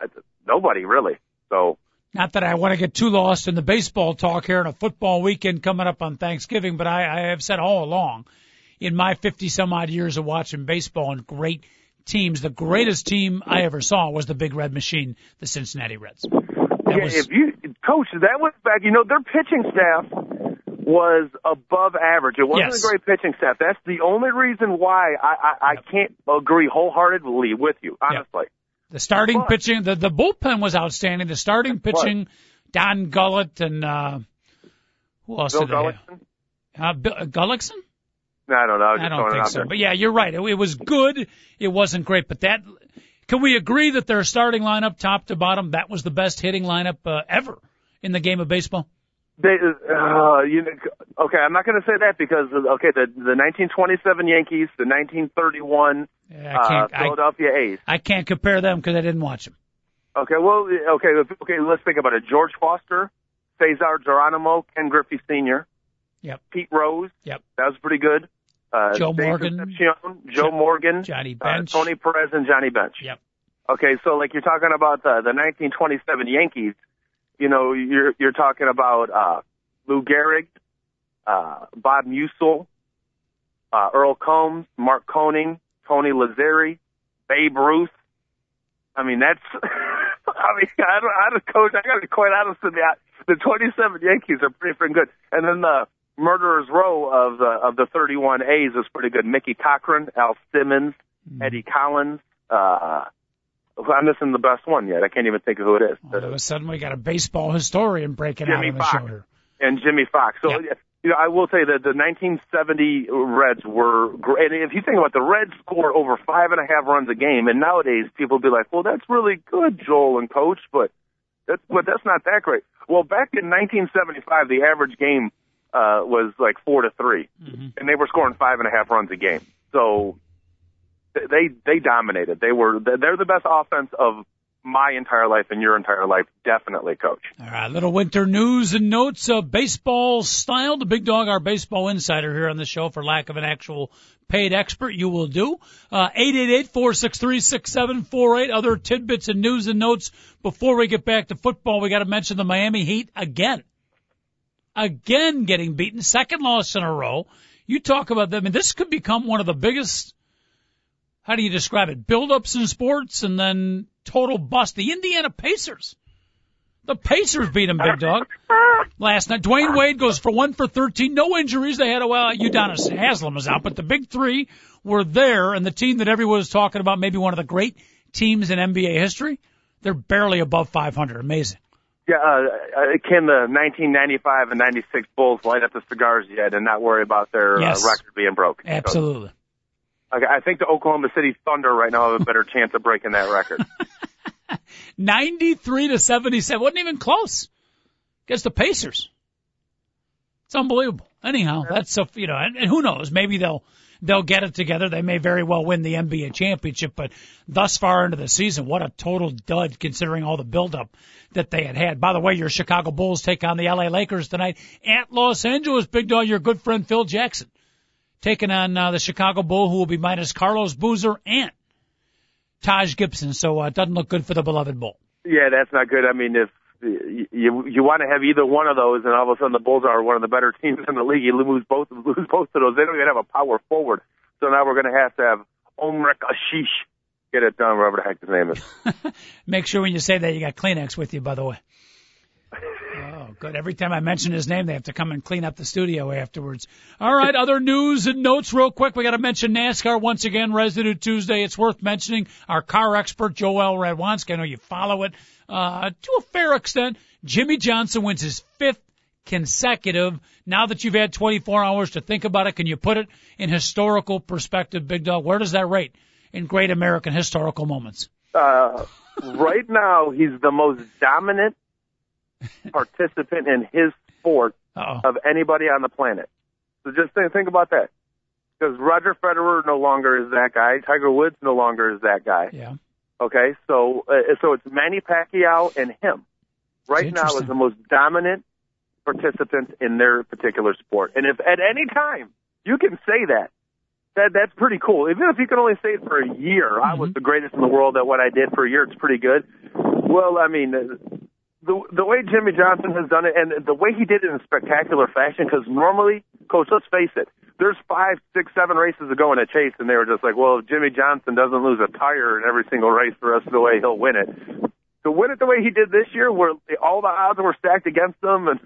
uh, nobody really. So, Not that I want to get too lost in the baseball talk here and a football weekend coming up on Thanksgiving, but I, I have said all along in my 50 some odd years of watching baseball and great teams, the greatest team I ever saw was the Big Red Machine, the Cincinnati Reds. That yeah, was, if you, coach, that was back, you know, their pitching staff was above average. It wasn't Yes. a great pitching staff. That's the only reason why I, I, I can't agree wholeheartedly with you, honestly. the starting but- pitching, the, the bullpen was outstanding. The starting pitching, Don Gullett and, uh, who else Bill did they have? Gullickson? Uh, Bill, uh, Gullickson? No, I don't know. I I don't think so. there. But yeah, you're right. It, it was good. It wasn't great, but that can we agree that their starting lineup, top to bottom, that was the best hitting lineup uh, ever in the game of baseball? They, uh, you know, okay, I'm not going to say that because okay, the the 1927 Yankees, the 1931 Yeah, uh, I can't. I, Philadelphia A's. I can't compare them because I didn't watch them. Okay, well, okay, okay. Let's think about it. George Foster, Cesar Geronimo, Ken Griffey Sr., Yep. Pete Rose. Yep. That was pretty good. Uh, Joe Dave Morgan. Concepcion, Joe Jo- Morgan, Johnny uh, Bench. Tony Perez, and Johnny Bench. Yep. Okay, so like you're talking about the the 1927 Yankees, you know, you're you're talking about uh, Lou Gehrig, uh, Bob Meusel, uh, Earl Combs, Mark Koenig, Tony Lazzeri, Babe Ruth. I mean, that's. [LAUGHS] I mean, I don't, I don't coach. I got to be quite honest with you. The 27 Yankees are pretty freaking good, and then the murderers row of the of the 31 A's is pretty good. Mickey Cochrane, Al Simmons, Eddie Collins. Uh, I'm missing the best one yet. I can't even think of who it is. All of a sudden, we got a baseball historian breaking Jimmy out on the Fox. show and Jimmie Foxx. So, Yep. you know, I will say that the 1970 Reds were great. And if you think about it, the Reds score over five and a half runs a game, and nowadays people be like, "Well, that's really good, Joel and Coach," but that's but that's not that great. Well, back in 1975, the average game uh, was like four to 3 and they were scoring five and a half runs a game. So they they dominated. They were they're the best offense of my entire life and your entire life. Definitely, coach. All right, little winter news and notes of baseball style. The big dog, our baseball insider here on the show for lack of an actual paid expert, you will do. Uh, 888-463-6748. Other tidbits and news and notes before we get back to football. We got to mention the Miami Heat again. Again getting beaten. Second loss in a row. You talk about them, and this could become one of the biggest, how do you describe it? Build-ups in sports and then total bust. The Indiana Pacers. The Pacers beat them, big dog. Last night, Dwyane Wade goes for one for 13. No injuries. They had a, well, Udonis Haslem was out, but the big three were there, and the team that everyone was talking about, maybe one of the great teams in NBA history, they're barely above 500. Amazing. Yeah, uh, uh, can the 1995 and 96 Bulls light up the cigars yet and not worry about their Yes. uh, record being broke? Absolutely. So, I I think the Oklahoma City Thunder right now have a better chance of breaking that record. [LAUGHS] 93 to 77. Wasn't even close. Against the Pacers. It's unbelievable. Anyhow, that's so, you know, and, and who knows? Maybe they'll, they'll get it together. They may very well win the NBA championship, but thus far into the season, what a total dud considering all the buildup that they had had. By the way, your Chicago Bulls take on the LA Lakers tonight at Los Angeles. Big dog, your good friend Phil Jackson taking on uh, the Chicago Bull, who will be minus Carlos Boozer and Taj Gibson. So uh, it doesn't look good for the beloved Bull. yeah, that's not good. I mean, if you you, you want to have either one of those, and all of a sudden the Bulls are one of the better [LAUGHS] teams in the league, you lose both lose both of those. They don't even have a power forward. So now we're going to have to have Omer Asik get it done, whatever the heck his name is. [LAUGHS] Make sure when you say that you got Kleenex with you, by the way. Oh, good. Every time I mention his name, they have to come and clean up the studio afterwards. All right, other news and notes real quick. We got to mention NASCAR once again, Resident Tuesday. It's worth mentioning. Our car expert, Joel Radwanski, I know you follow it uh, to a fair extent. Jimmie Johnson wins his fifth consecutive. Now that you've had 24 hours to think about it, can you put it in historical perspective, Big Dog? Where does that rate in great American historical moments? Uh, right now, he's the most dominant [LAUGHS] participant in his sport Uh-oh. of anybody on the planet. So just think, think about that. Because Roger Federer no longer is that guy. Tiger Woods no longer is that guy. Yeah. Okay, so uh, so it's Manny Pacquiao and him. Right now is the most dominant participant in their particular sport. And if at any time you can say that, that that's pretty cool. Even if you can only say it for a year, I was the greatest in the world at what I did for a year. It's pretty good. Well, I mean, the the way Jimmie Johnson has done it, and the way he did it in spectacular fashion. Because normally, coach, let's face it, there's five, six, seven races to go in a chase, and they were just like, well, if Jimmie Johnson doesn't lose a tire in every single race the rest of the way, he'll win it. To win it the way he did this year, where all the odds were stacked against him, and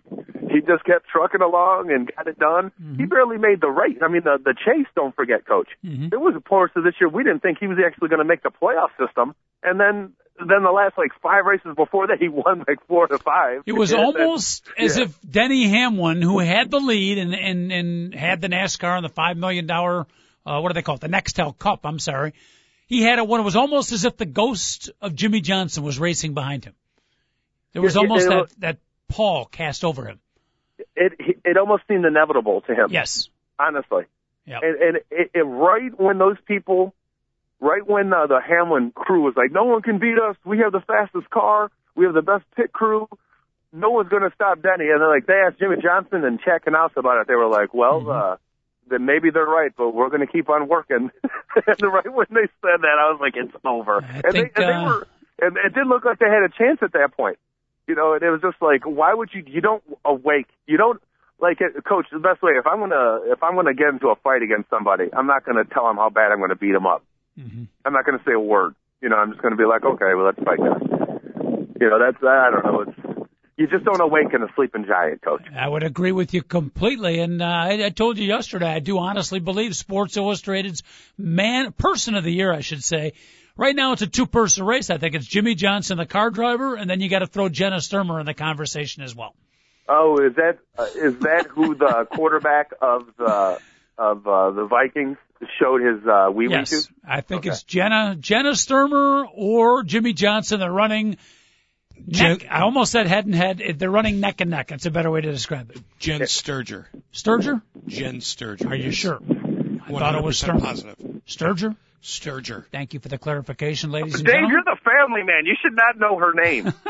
he just kept trucking along and got it done. Mm-hmm. He barely made the race. I mean, the the chase. Don't forget, coach. Mm-hmm. There was a portion this year we didn't think he was actually going to make the playoff system, and then then the last like five races before that, he won like four to five. It was [LAUGHS] almost as yeah. if Denny Hamlin, who had the lead and and and had the NASCAR and the five million dollar, uh, what do they call it, the Nextel Cup? I'm sorry, he had it when it was almost as if the ghost of Jimmie Johnson was racing behind him. There was Yeah, almost it- that that pall cast over him. it it almost seemed inevitable to him. Yes. honestly. Yep. And, and it, it, right when those people, right when uh, the Hamlin crew was like, no one can beat us. We have the fastest car. We have the best pit crew. No one's going to stop Denny. And they're like, they asked Jimmie Johnson and Chad Knaus about it. They were like, well, uh, then maybe they're right, but we're going to keep on working. [LAUGHS] and right when they said that, I was like, it's over. I and think, they, and uh, they were, and it didn't look like they had a chance at that point. You know, and it was just like, why would you? You don't awake. You don't like, uh, coach. The best way if I'm gonna if I'm gonna get into a fight against somebody, I'm not gonna tell them how bad I'm gonna beat them up. Mm-hmm. I'm not gonna say a word. You know, I'm just gonna be like, okay, well, let's fight guys. You know, that's I don't know. It's you just don't awaken a sleeping giant, coach. I would agree with you completely. And uh, I, I told you yesterday, I do honestly believe Sports Illustrated's man person of the year, I should say. Right now, it's a two-person race. I think it's Jimmie Johnson, the car driver, and then you got to throw Jenna Sturmer in the conversation as well. Oh, is that uh, is that who the quarterback of the of uh, the Vikings showed his uh, wee wee Yes, to? I think Okay. it's Jenna Jenna Sturmer or Jimmie Johnson. They're running. Neck, I almost said head and head. They're running neck and neck. That's a better way to describe it. Jen Sterger. Sterger? Jen Sterger. Are you sure? I thought it was Sturmer. Positive. Sterger. Sterger. Thank you for the clarification, ladies and Dave, gentlemen. you're the family man. You should not know her name. [LAUGHS]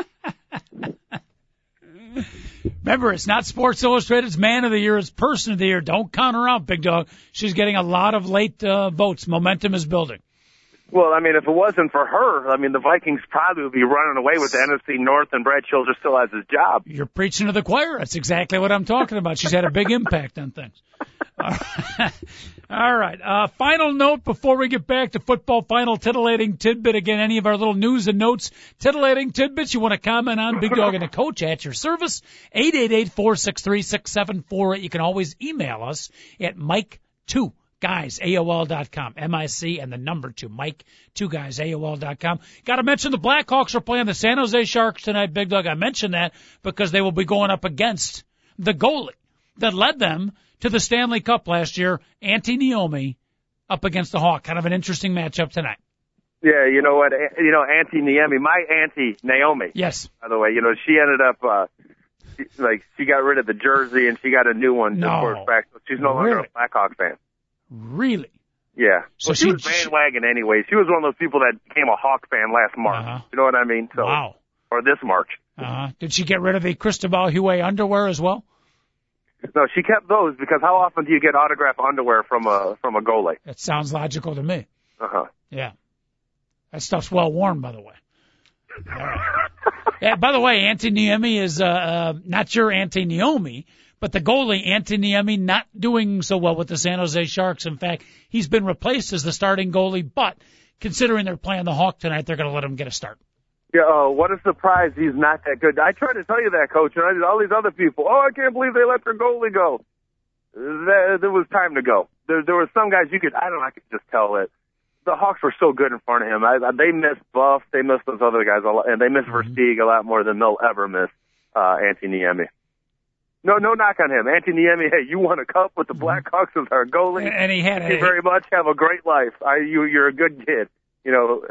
Remember, it's not Sports Illustrated's Man of the Year, it's Person of the Year. Don't count her out, big dog. She's getting a lot of late uh, votes. Momentum is building. Well, I mean, if it wasn't for her, I mean, the Vikings probably would be running away with the NFC North, and Brad Childress still has his job. You're preaching to the choir. That's exactly what I'm talking about. She's had a big impact on things. All right. All right. Uh, final note before we get back to football. Final titillating tidbit. Again, any of our little news and notes, titillating tidbits you want to comment on, Big Dog and the Coach at your service. 888-463-6748. You can always email us at Mic2 guys, AOL.com, M-I-C and the number two, Mic, two guys, AOL.com. Got to mention the Blackhawks are playing the San Jose Sharks tonight, Big Dog. I mentioned that because they will be going up against the goalie that led them to the Stanley Cup last year, Antti Niemi, up against the Hawk. Kind of an interesting matchup tonight. Yeah, you know what? You know, Auntie Naomi, my auntie Naomi, Yes. by the way, you know, she ended up, uh, she- like, she got rid of the jersey and she got a new one No. just for fact. So she's no longer a Blackhawk fan. Really? Yeah. So well, she, she- was bandwagon anyway. She was one of those people that became a Hawk fan last March. Uh-huh. You know what I mean? So, Wow. or this March. Uh-huh. Did she get rid of the Cristobal Huet underwear as well? No, she kept those because how often do you get autograph underwear from a from a goalie? That sounds logical to me. Uh huh. Yeah. That stuff's well worn, by the way. Right. Yeah, by the way, Auntie Naomi is uh, uh, not your Antoniemi, but the goalie Antoniemi not doing so well with the San Jose Sharks. In fact, he's been replaced as the starting goalie, but considering they're playing the Hawk tonight, they're going to let him get a start. Yeah, oh, what a surprise he's not that good. I tried to tell you that, coach, and I did all these other people. Oh, I can't believe they let their goalie go. There, there was time to go. There, there were some guys you could, I don't know, I could just tell it. The Hawks were so good in front of him. I, I, they missed Buff, they missed those other guys, a lot, and they missed Versteeg a lot more than they'll ever miss uh, Anthony Niemi. No, no knock on him. Anthony Niemi, hey, you won a cup with the Blackhawks as our goalie. And he had Thank you a, very much. Have a great life. I, you, you're a good kid. You know,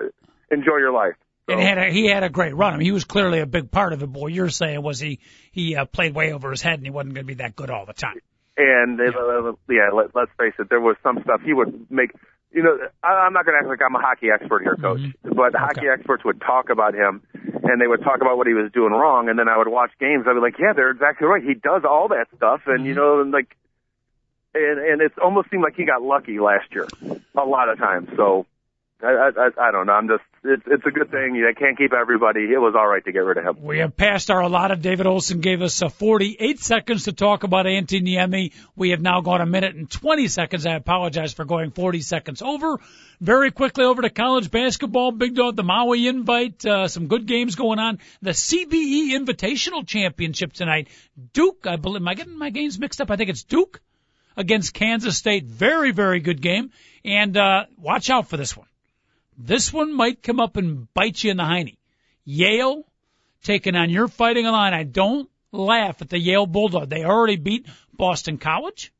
enjoy your life. So, and he had a, he had a great run. I mean, he was clearly a big part of it. But what you're saying was he he uh, played way over his head, and he wasn't going to be that good all the time. and uh, yeah, let, let's face it, there was some stuff he would make. You know, I, I'm not going to act like I'm a hockey expert here, coach, mm-hmm. but hockey experts would talk about him, and they would talk about what he was doing wrong, and then I would watch games. I'd be like, yeah, they're exactly right. He does all that stuff, and you mm-hmm. know, and like, and and it almost seemed like he got lucky last year, a lot of times. So. I, I I don't know. I'm just it's it's a good thing. You can't keep everybody. It was all right to get rid of him. We have passed our allotted. David Olson gave us uh, 48 seconds to talk about Anthony Niemi. We have now gone a minute and 20 seconds. I apologize for going 40 seconds over. Very quickly over to college basketball. Big Dog, the Maui invite. Uh, some good games going on. The CBE Invitational Championship tonight. Duke, I believe. Am I getting my games mixed up? I think it's Duke against Kansas State. Very, very good game. And uh, watch out for this one. This one might come up and bite you in the hiney. Yale taking on your fighting line. I Don't laugh at the Yale Bulldog. They already beat Boston College,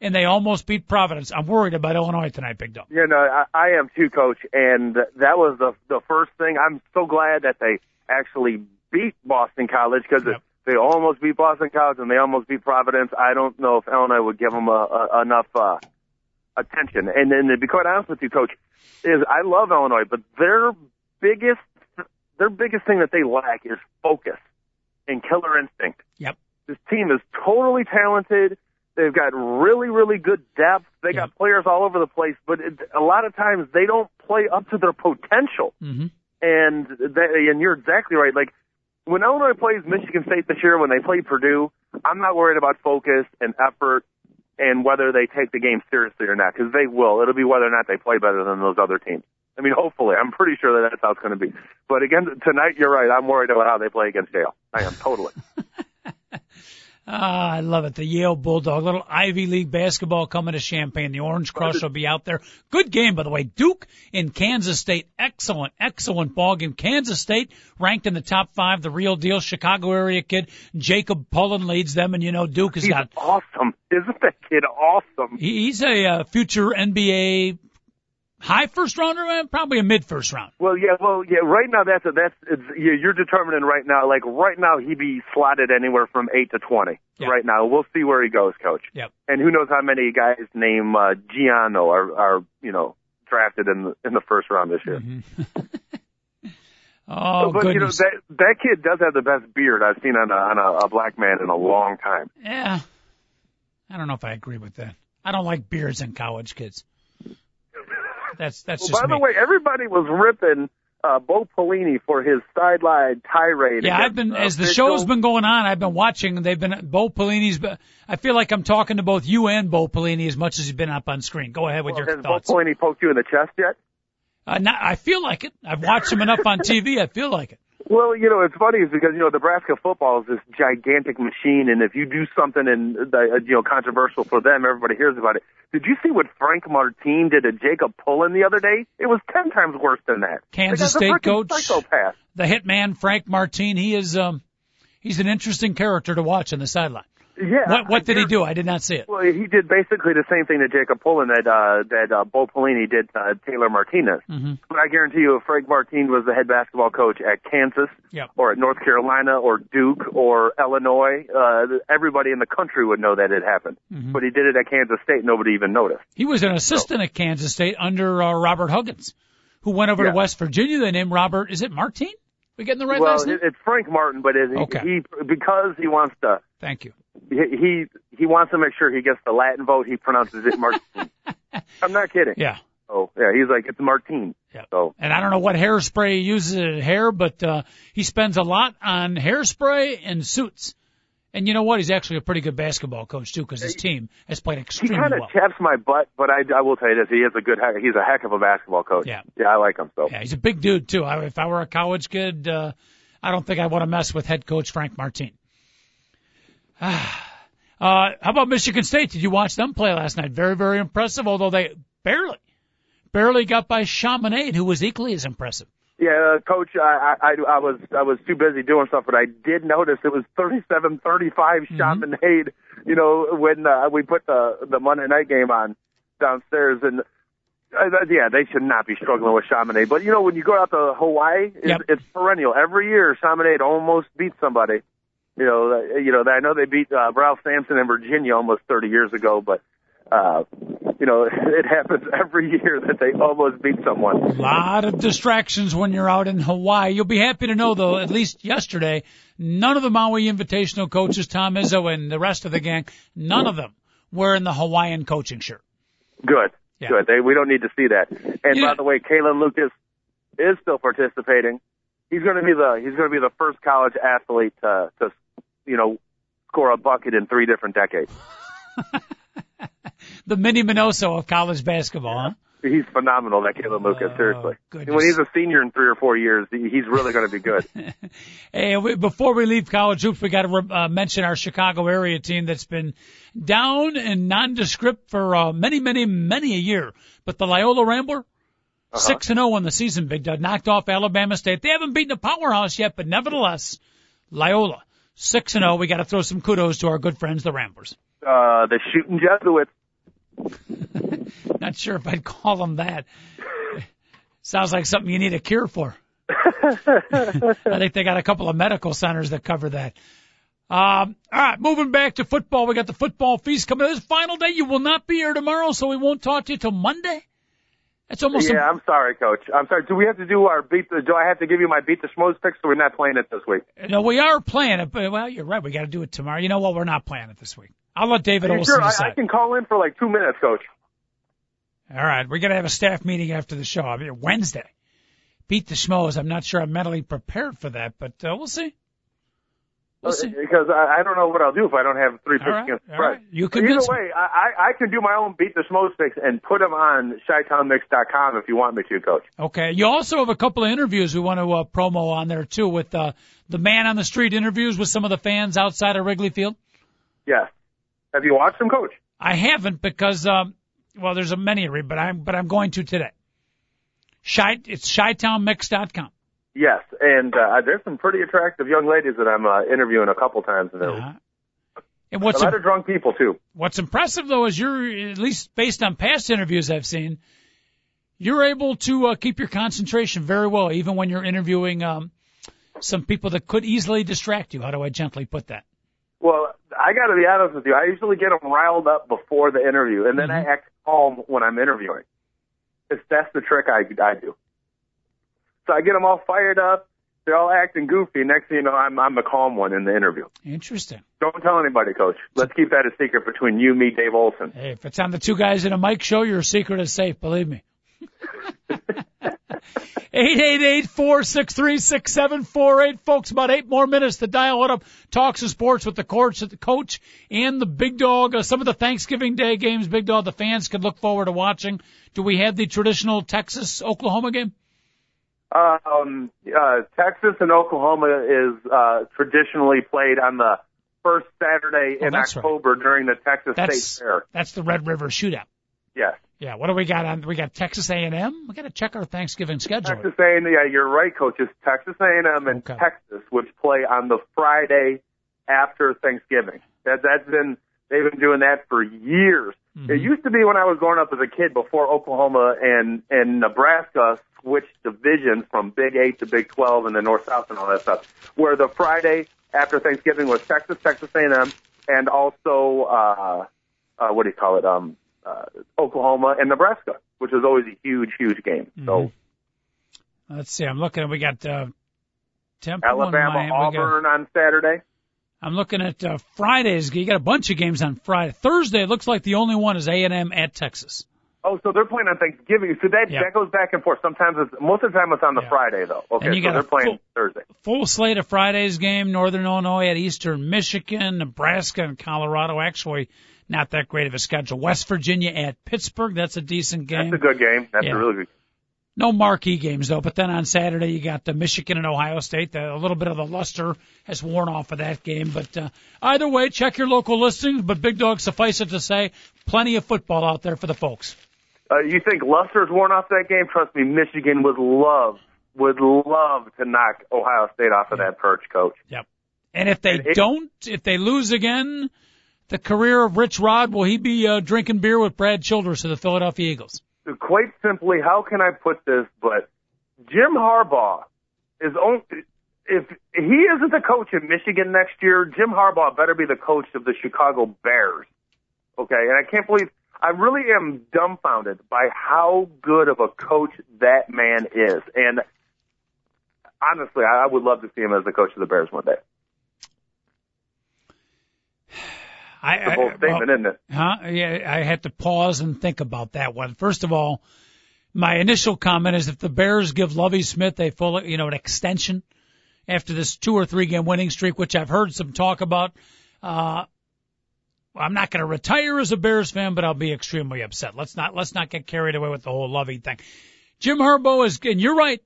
and they almost beat Providence. I'm worried about Illinois tonight, Big Dog. You know, I, I am too, Coach, and that was the the first thing. I'm so glad that they actually beat Boston College because Yep. they almost beat Boston College and they almost beat Providence. I don't know if Illinois would give them a, a, enough uh, attention. And then, to be quite honest with you, Coach, is I love Illinois, but their biggest their biggest thing that they lack is focus and killer instinct. Yep. This team is totally talented. They've got really, really good depth. They got players all over the place, but it, a lot of times they don't play up to their potential. Mm-hmm. And that, and you're exactly right. Like when Illinois plays Michigan State this year, when they play Purdue, I'm not worried about focus and effort and whether they take the game seriously or not, because they will. It'll be whether or not they play better than those other teams. I mean, hopefully, I'm pretty sure that that's how it's going to be. But again, tonight, you're right. I'm worried about how they play against Yale. I am totally. [LAUGHS] Ah, I love it. The Yale Bulldog, little Ivy League basketball coming to Champaign. The Orange Crush will be out there. Good game, by the way. Duke in Kansas State. Excellent, excellent ball game. Kansas State ranked in the top five. The real deal. Chicago area kid Jacob Pullen leads them, and you know Duke has He's got awesome. [LAUGHS] Isn't that kid awesome? he- he's a uh, future NBA high first rounder, man, probably a mid first round. Well, yeah, well, yeah. Right now, that's a, that's it's, yeah, you're determining right now. Like right now, he'd be slotted anywhere from eight to twenty. Yeah. Right now, we'll see where he goes, coach. Yep. And who knows how many guys named uh, Giano are are you know drafted in the, in the first round this year. [LAUGHS] Oh, but goodness. you know that that kid does have the best beard I've seen on a on a, a black man in a long time. yeah. I don't know if I agree with that. I don't like beards in college kids. That's that's Well, just by me. the way, everybody was ripping uh, Bo Pelini for his sideline tirade. Yeah, against, I've been uh, as the Mitchell. show's been going on. I've been watching. and They've been Bo Pelini's. I feel like I'm talking to both you and Bo Pelini as much as he's been up on screen. Go ahead with Well, your has thoughts. Bo Pelini poked you in the chest yet? Uh, not, I feel like it. I've watched him enough on [LAUGHS] TV. I feel like it. Well, you know, it's funny is because, you know, Nebraska football is this gigantic machine, and if you do something and, uh, you know, controversial for them, everybody hears about it. Did you see what Frank Martin did to Jacob Pullen the other day? It was ten times worse than that. Kansas The guy's a State coach. Psychopath. The hitman Frank Martin. He is. Um, he's an interesting character to watch on the sideline. Yeah. What what did he do? I did not see it. Well, he did basically the same thing to Jacob Pullen that uh, that uh, Bo Pelini did uh, Taylor Martinez. Mhm. But I guarantee you, if Frank Martin was the head basketball coach at Kansas Yep. or at North Carolina or Duke or Illinois, uh, everybody in the country would know that it happened. Mm-hmm. But he did it at Kansas State, nobody even noticed. He was an assistant at Kansas State under uh, Robert Huggins, who went over Yeah. to West Virginia. They named Robert. Is it Martin? We getting the right well, last name? it, it's Frank Martin, but it, Okay. he because he wants to Thank you. he he he wants to make sure he gets the Latin vote. He pronounces it Martin. [LAUGHS] I'm not kidding. Yeah. Oh yeah, he's like it's Martin. Yeah. So And I don't know what hairspray he uses in hair, but uh, he spends a lot on hairspray and suits. And you know what? He's actually a pretty good basketball coach too, because his team has played he kind of well. chaps my butt, but I, I will tell you this: he is a good. He's a heck of a basketball coach. Yeah. yeah, I like him. So Yeah, he's a big dude too. I, if I were a college kid, uh, I don't think I want to mess with head coach Frank Martin. Uh, how about Michigan State? Did you watch them play last night? Very, very impressive. Although they barely, barely got by Chaminade, who was equally as impressive. yeah, uh, coach, I, I I was I was too busy doing stuff, but I did notice it was 37-35 Mm-hmm. Chaminade. You know when uh, we put the the Monday night game on downstairs and. Uh, yeah, they should not be struggling with Chaminade. But you know, when you go out to Hawaii, it's, Yep. it's perennial. Every year, Chaminade almost beats somebody. You know, you know. I know they beat uh, Ralph Sampson in Virginia almost 30 years ago, but uh, you know, [LAUGHS] it happens every year that they almost beat someone. A lot of distractions when you're out in Hawaii. You'll be happy to know, though, at least yesterday, none of the Maui Invitational coaches, Tom Izzo and the rest of the gang, none of them were in the Hawaiian coaching shirt. Good, Yeah. good. They, we don't need to see that. And Yeah. by the way, Kalin Lucas is still participating. He's going to be the he's going to be the first college athlete to to you know score a bucket in three different decades. [LAUGHS] The Minnie Minoso of college basketball, huh? He's phenomenal, that Kalin Lucas. Oh, seriously, goodness. when he's a senior in three or four years, he's really going to be good. [LAUGHS] Hey, we, before we leave college hoops, we got to uh, mention our Chicago area team that's been down and nondescript for uh, many, many, many a year. But the Loyola Rambler, six and zero in the season, Big Dog, knocked off Alabama State. They haven't beaten a powerhouse yet, but nevertheless, Loyola six and zero. We got to throw some kudos to our good friends, the Ramblers. Uh, the shooting Jesuits. [LAUGHS] Not sure if I'd call them that. Sounds like something you need a cure for. [LAUGHS] I think they got a couple of medical centers that cover that. Um, all right, moving back to football. We got the football feast coming. This final day. You will not be here tomorrow, so we won't talk to you till Monday. That's almost Yeah, I'm sorry, Coach. I'm sorry. Do we have to do our beat? The, do I have to give you my beat the schmoes picks? So we're not playing it this week. no. We are playing it, but well, you're right. We got to do it tomorrow. You know what? We're not playing it this week. I'll let David Olson sure? I. I can call in for like two minutes, Coach. All right, we're gonna have a staff meeting after the show. I mean, Wednesday. Beat the schmoes. I'm not sure I'm mentally prepared for that, but uh, we'll see. We'll see. Because I, I don't know what I'll do if I don't have three picks right, against the spread. right. You can Either way, I, I, can do my own beat the schmoes picks and put them on shytownmix.com if you want me to, Coach. Okay. You also have a couple of interviews we want to uh, promo on there too with uh, the man on the street interviews with some of the fans outside of Wrigley Field. Yes. Have you watched them, Coach? I haven't because um, well, there's a many but I'm but I'm going to today. Shy, it's shytownmix.com. Yes, and uh, there's some pretty attractive young ladies that I'm uh, interviewing a couple times, they're Uh-huh. And a what's lot of drunk people too. What's impressive though is you're, at least based on past interviews I've seen, you're able to uh, keep your concentration very well, even when you're interviewing um, some people that could easily distract you. How do I gently put that? Well, I got to be honest with you. I usually get them riled up before the interview, and then Mm-hmm. I act calm when I'm interviewing. It's that's the trick I I do. So I get them all fired up. They're all acting goofy. Next thing you know, I'm I'm the calm one in the interview. Interesting. Don't tell anybody, Coach. Let's keep that a secret between you, me, Dave Olson. Hey, if it's on the two guys in a mic show, your secret is safe. Believe me. [LAUGHS] Eight eight eight four six three six seven four eight, folks. About eight more minutes to dial it up. Talks of sports with the coach, the coach, and the big dog. Uh, some of the Thanksgiving Day games, big dog. The fans could look forward to watching. Do we have the traditional Texas Oklahoma game? Um, uh, Texas and Oklahoma is uh, traditionally played on the first Saturday Oh, in that's right. October during the Texas That's State Fair. that's the Red River Shootout. Yes. Yeah. What do we got on? We got Texas A&M. We got to check our Thanksgiving schedule. Texas A&M, yeah, you're right, Coach. It's Texas A&M and Okay. Texas, which play on the Friday after Thanksgiving. That that's been they've been doing that for years. Mm-hmm. It used to be when I was growing up as a kid before Oklahoma and and Nebraska switched divisions from Big Eight to Big Twelve and the North South and all that stuff. Where the Friday after Thanksgiving was Texas, Texas A&M, and also uh, uh, what do you call it? Um, uh, Oklahoma and Nebraska, which was always a huge, huge game. So. Let's see. I'm looking. We got uh, Temple and Alabama. We got- Auburn on Saturday. I'm looking at uh, Fridays. You got a bunch of games on Friday. Thursday, it looks like the only one is A&M at Texas. Oh, so they're playing on Thanksgiving. So that Yeah. that goes back and forth. Sometimes it's most of the time it's on the Yeah. Friday though. Okay, And you so got they're a playing full- Thursday. Full slate of Fridays game. Northern Illinois at Eastern Michigan, Nebraska and Colorado. Actually, not that great of a schedule. West Virginia at Pittsburgh. That's a decent game. That's a good game. That's Yeah. a really good. No marquee games though. But then on Saturday you got the Michigan and Ohio State. The, a little bit of the luster has worn off of that game. But uh, either way, check your local listings. But Big Dog, suffice it to say, plenty of football out there for the folks. Uh, you think Luster's worn off that game? Trust me, Michigan would love would love to knock Ohio State off of that perch, Coach. Yep. And if they And it- don't, if they lose again, the career of Rich Rod, will he be uh, drinking beer with Brad Childress of the Philadelphia Eagles? Quite simply, how can I put this? But Jim Harbaugh is on. If he isn't the coach in Michigan next year, Jim Harbaugh better be the coach of the Chicago Bears. Okay, and I can't believe I really am dumbfounded by how good of a coach that man is. And honestly, I I would love to see him as the coach of the Bears one day. I, It's a bold statement, well, isn't it? Huh? Yeah, I had to pause and think about that one. First of all, my initial comment is if the Bears give Lovie Smith a full, you know, an extension after this two or three game winning streak, which I've heard some talk about, uh, I'm not going to retire as a Bears fan, but I'll be extremely upset. Let's not let's not get carried away with the whole Lovey thing. Jim Harbaugh is, and you're right,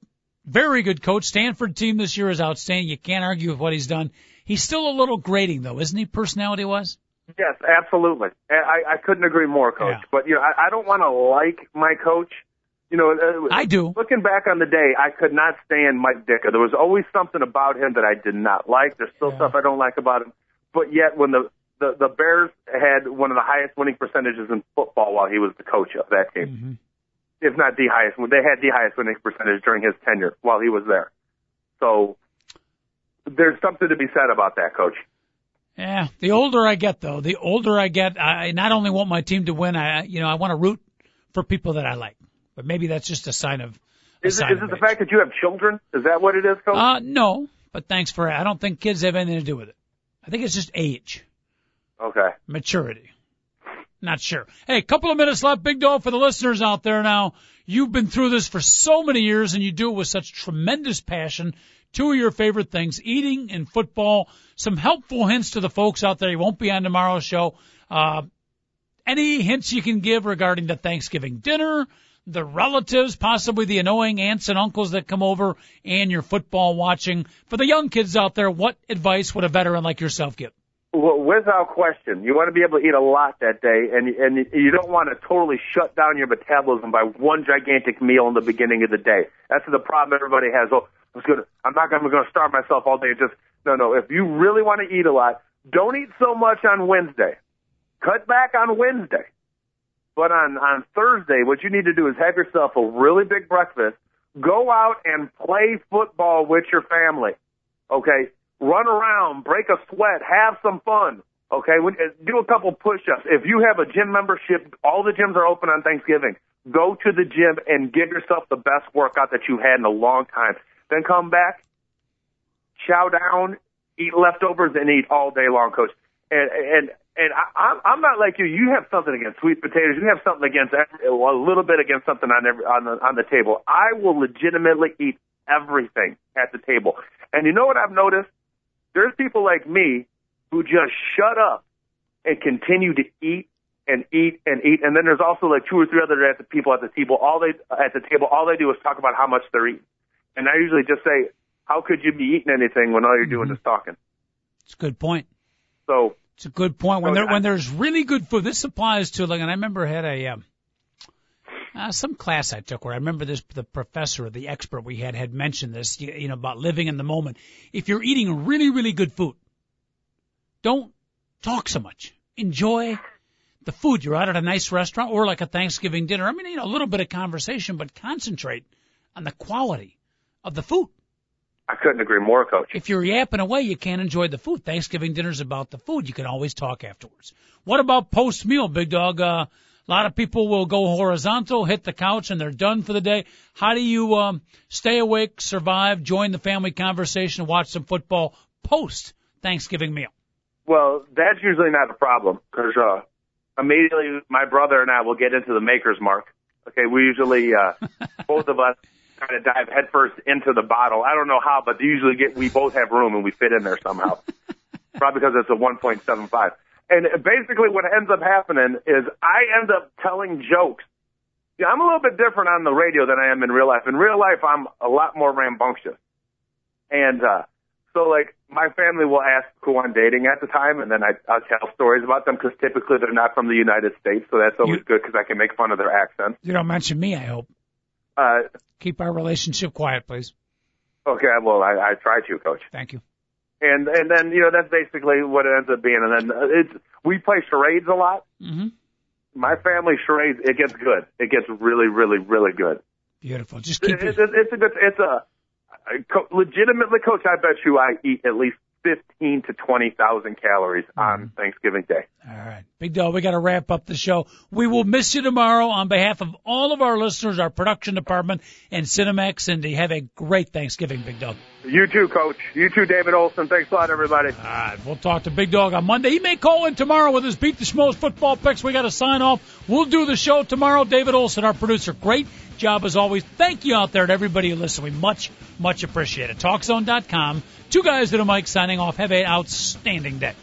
very good coach. Stanford team this year is outstanding. You can't argue with what he's done. He's still a little grating though, isn't he? Personality wise. Yes, absolutely. I, I couldn't agree more, Coach. Yeah. But you know, I, I don't want to like my coach. You know, uh, I do. Looking back on the day, I could not stand Mike Ditka. There was always something about him that I did not like. There's still Yeah. stuff I don't like about him. But yet, when the, the the Bears had one of the highest winning percentages in football while he was the coach of that team, Mm-hmm. if not the highest, they had the highest winning percentage during his tenure while he was there. So there's something to be said about that, Coach. Yeah, the older I get though, the older I get, I not only want my team to win, I you know I want to root for people that I like. But maybe that's just a sign of. A Is it, sign is of it the age. fact that you have children? Is that what it is, Coach? Uh, no, but thanks for. I don't think kids have anything to do with it. I think it's just age, okay. maturity. Not sure. Hey, a couple of minutes left, Big Dog, for the listeners out there now. You've been through this for so many years and you do it with such tremendous passion. Two of your favorite things, eating and football. Some helpful hints to the folks out there. You won't be on tomorrow's show. Uh, any hints you can give regarding the Thanksgiving dinner, the relatives, possibly the annoying aunts and uncles that come over, and your football watching. For the young kids out there, what advice would a veteran like yourself give? Well, without question, you want to be able to eat a lot that day, and and you don't want to totally shut down your metabolism by one gigantic meal in the beginning of the day. That's the problem everybody has. Oh, I'm gonna, I'm not gonna, I'm to starve myself all day. Just no, no. If you really want to eat a lot, don't eat so much on Wednesday. Cut back on Wednesday. But on on Thursday, what you need to do is have yourself a really big breakfast. Go out and play football with your family. Okay, run around, break a sweat, have some fun. Okay, when, uh, do a couple push-ups. If you have a gym membership, all the gyms are open on Thanksgiving. Go to the gym and give yourself the best workout that you've had in a long time. Then come back, chow down, eat leftovers, and eat all day long, coach. And and and I, I'm I'm not like you. You have something against sweet potatoes. You have something against every, a little bit against something on every on the on the table. I will legitimately eat everything at the table. And you know what I've noticed? There's people like me who just shut up and continue to eat and eat and eat. And then there's also like two or three other people at the table. All they at the table, all they do is talk about how much they're eating. And I usually just say, "How could you be eating anything when all you're doing is talking?" It's a good point. So It's a good point. When So there I- when there's really good food, this applies to like, and I remember I had a um, uh, some class I took where I remember this the professor, or the expert we had, had mentioned this, you, you know, about living in the moment. If you're eating really really good food, don't talk so much. Enjoy the food. You're out at a nice restaurant or like a Thanksgiving dinner. I mean, you know, a little bit of conversation, but concentrate on the quality of the food. I couldn't agree more, Coach. If you're yapping away, you can't enjoy the food. Thanksgiving dinner's about the food. You can always talk afterwards. What about post meal, big dog? Uh, a lot of people will go horizontal, hit the couch, and they're done for the day. How do you um, stay awake, survive, join the family conversation, watch some football post Thanksgiving meal? Well, that's usually not a problem because uh, immediately my brother and I will get into the maker's mark. Okay, we usually uh, [LAUGHS] both of us kind of dive headfirst into the bottle. I don't know how, but usually get we both have room and we fit in there somehow. [LAUGHS] Probably because it's a 1.75. And basically, what ends up happening is I end up telling jokes. Yeah, I'm a little bit different on the radio than I am in real life. In real life, I'm a lot more rambunctious. And uh, so, like, my family will ask who I'm dating at the time, and then I, I'll tell stories about them because typically they're not from the United States, so that's always You- good because I can make fun of their accents. You don't mention me, I hope. Uh, Keep our relationship quiet, please. okay, well, I, I try to, Coach. Thank you. And and then you know that's basically what it ends up being. And then uh, it's we play charades a lot. hmm My family charades it gets good. It gets really, really, really good. Beautiful. Just keep it, it. it's a good. It's a co- legitimately, coach. I bet you I eat at least fifteen to twenty thousand calories on mm-hmm. Thanksgiving Day. All right. Big dog, we got to wrap up the show. We will miss you tomorrow on behalf of all of our listeners, our production department, and Cinemax Cindy. Have a great Thanksgiving, Big Dog. You too, coach. You too, David Olson. Thanks a lot, everybody. All right. We'll talk to Big Dog on Monday. He may call in tomorrow with his Beat the Schmoes football picks. We got to sign off. We'll do the show tomorrow. David Olson, our producer. Great job as always. Thank you out there to everybody who listens. We much, much appreciate it. TalkZone.com. Two guys at a mic signing off. Have an outstanding day.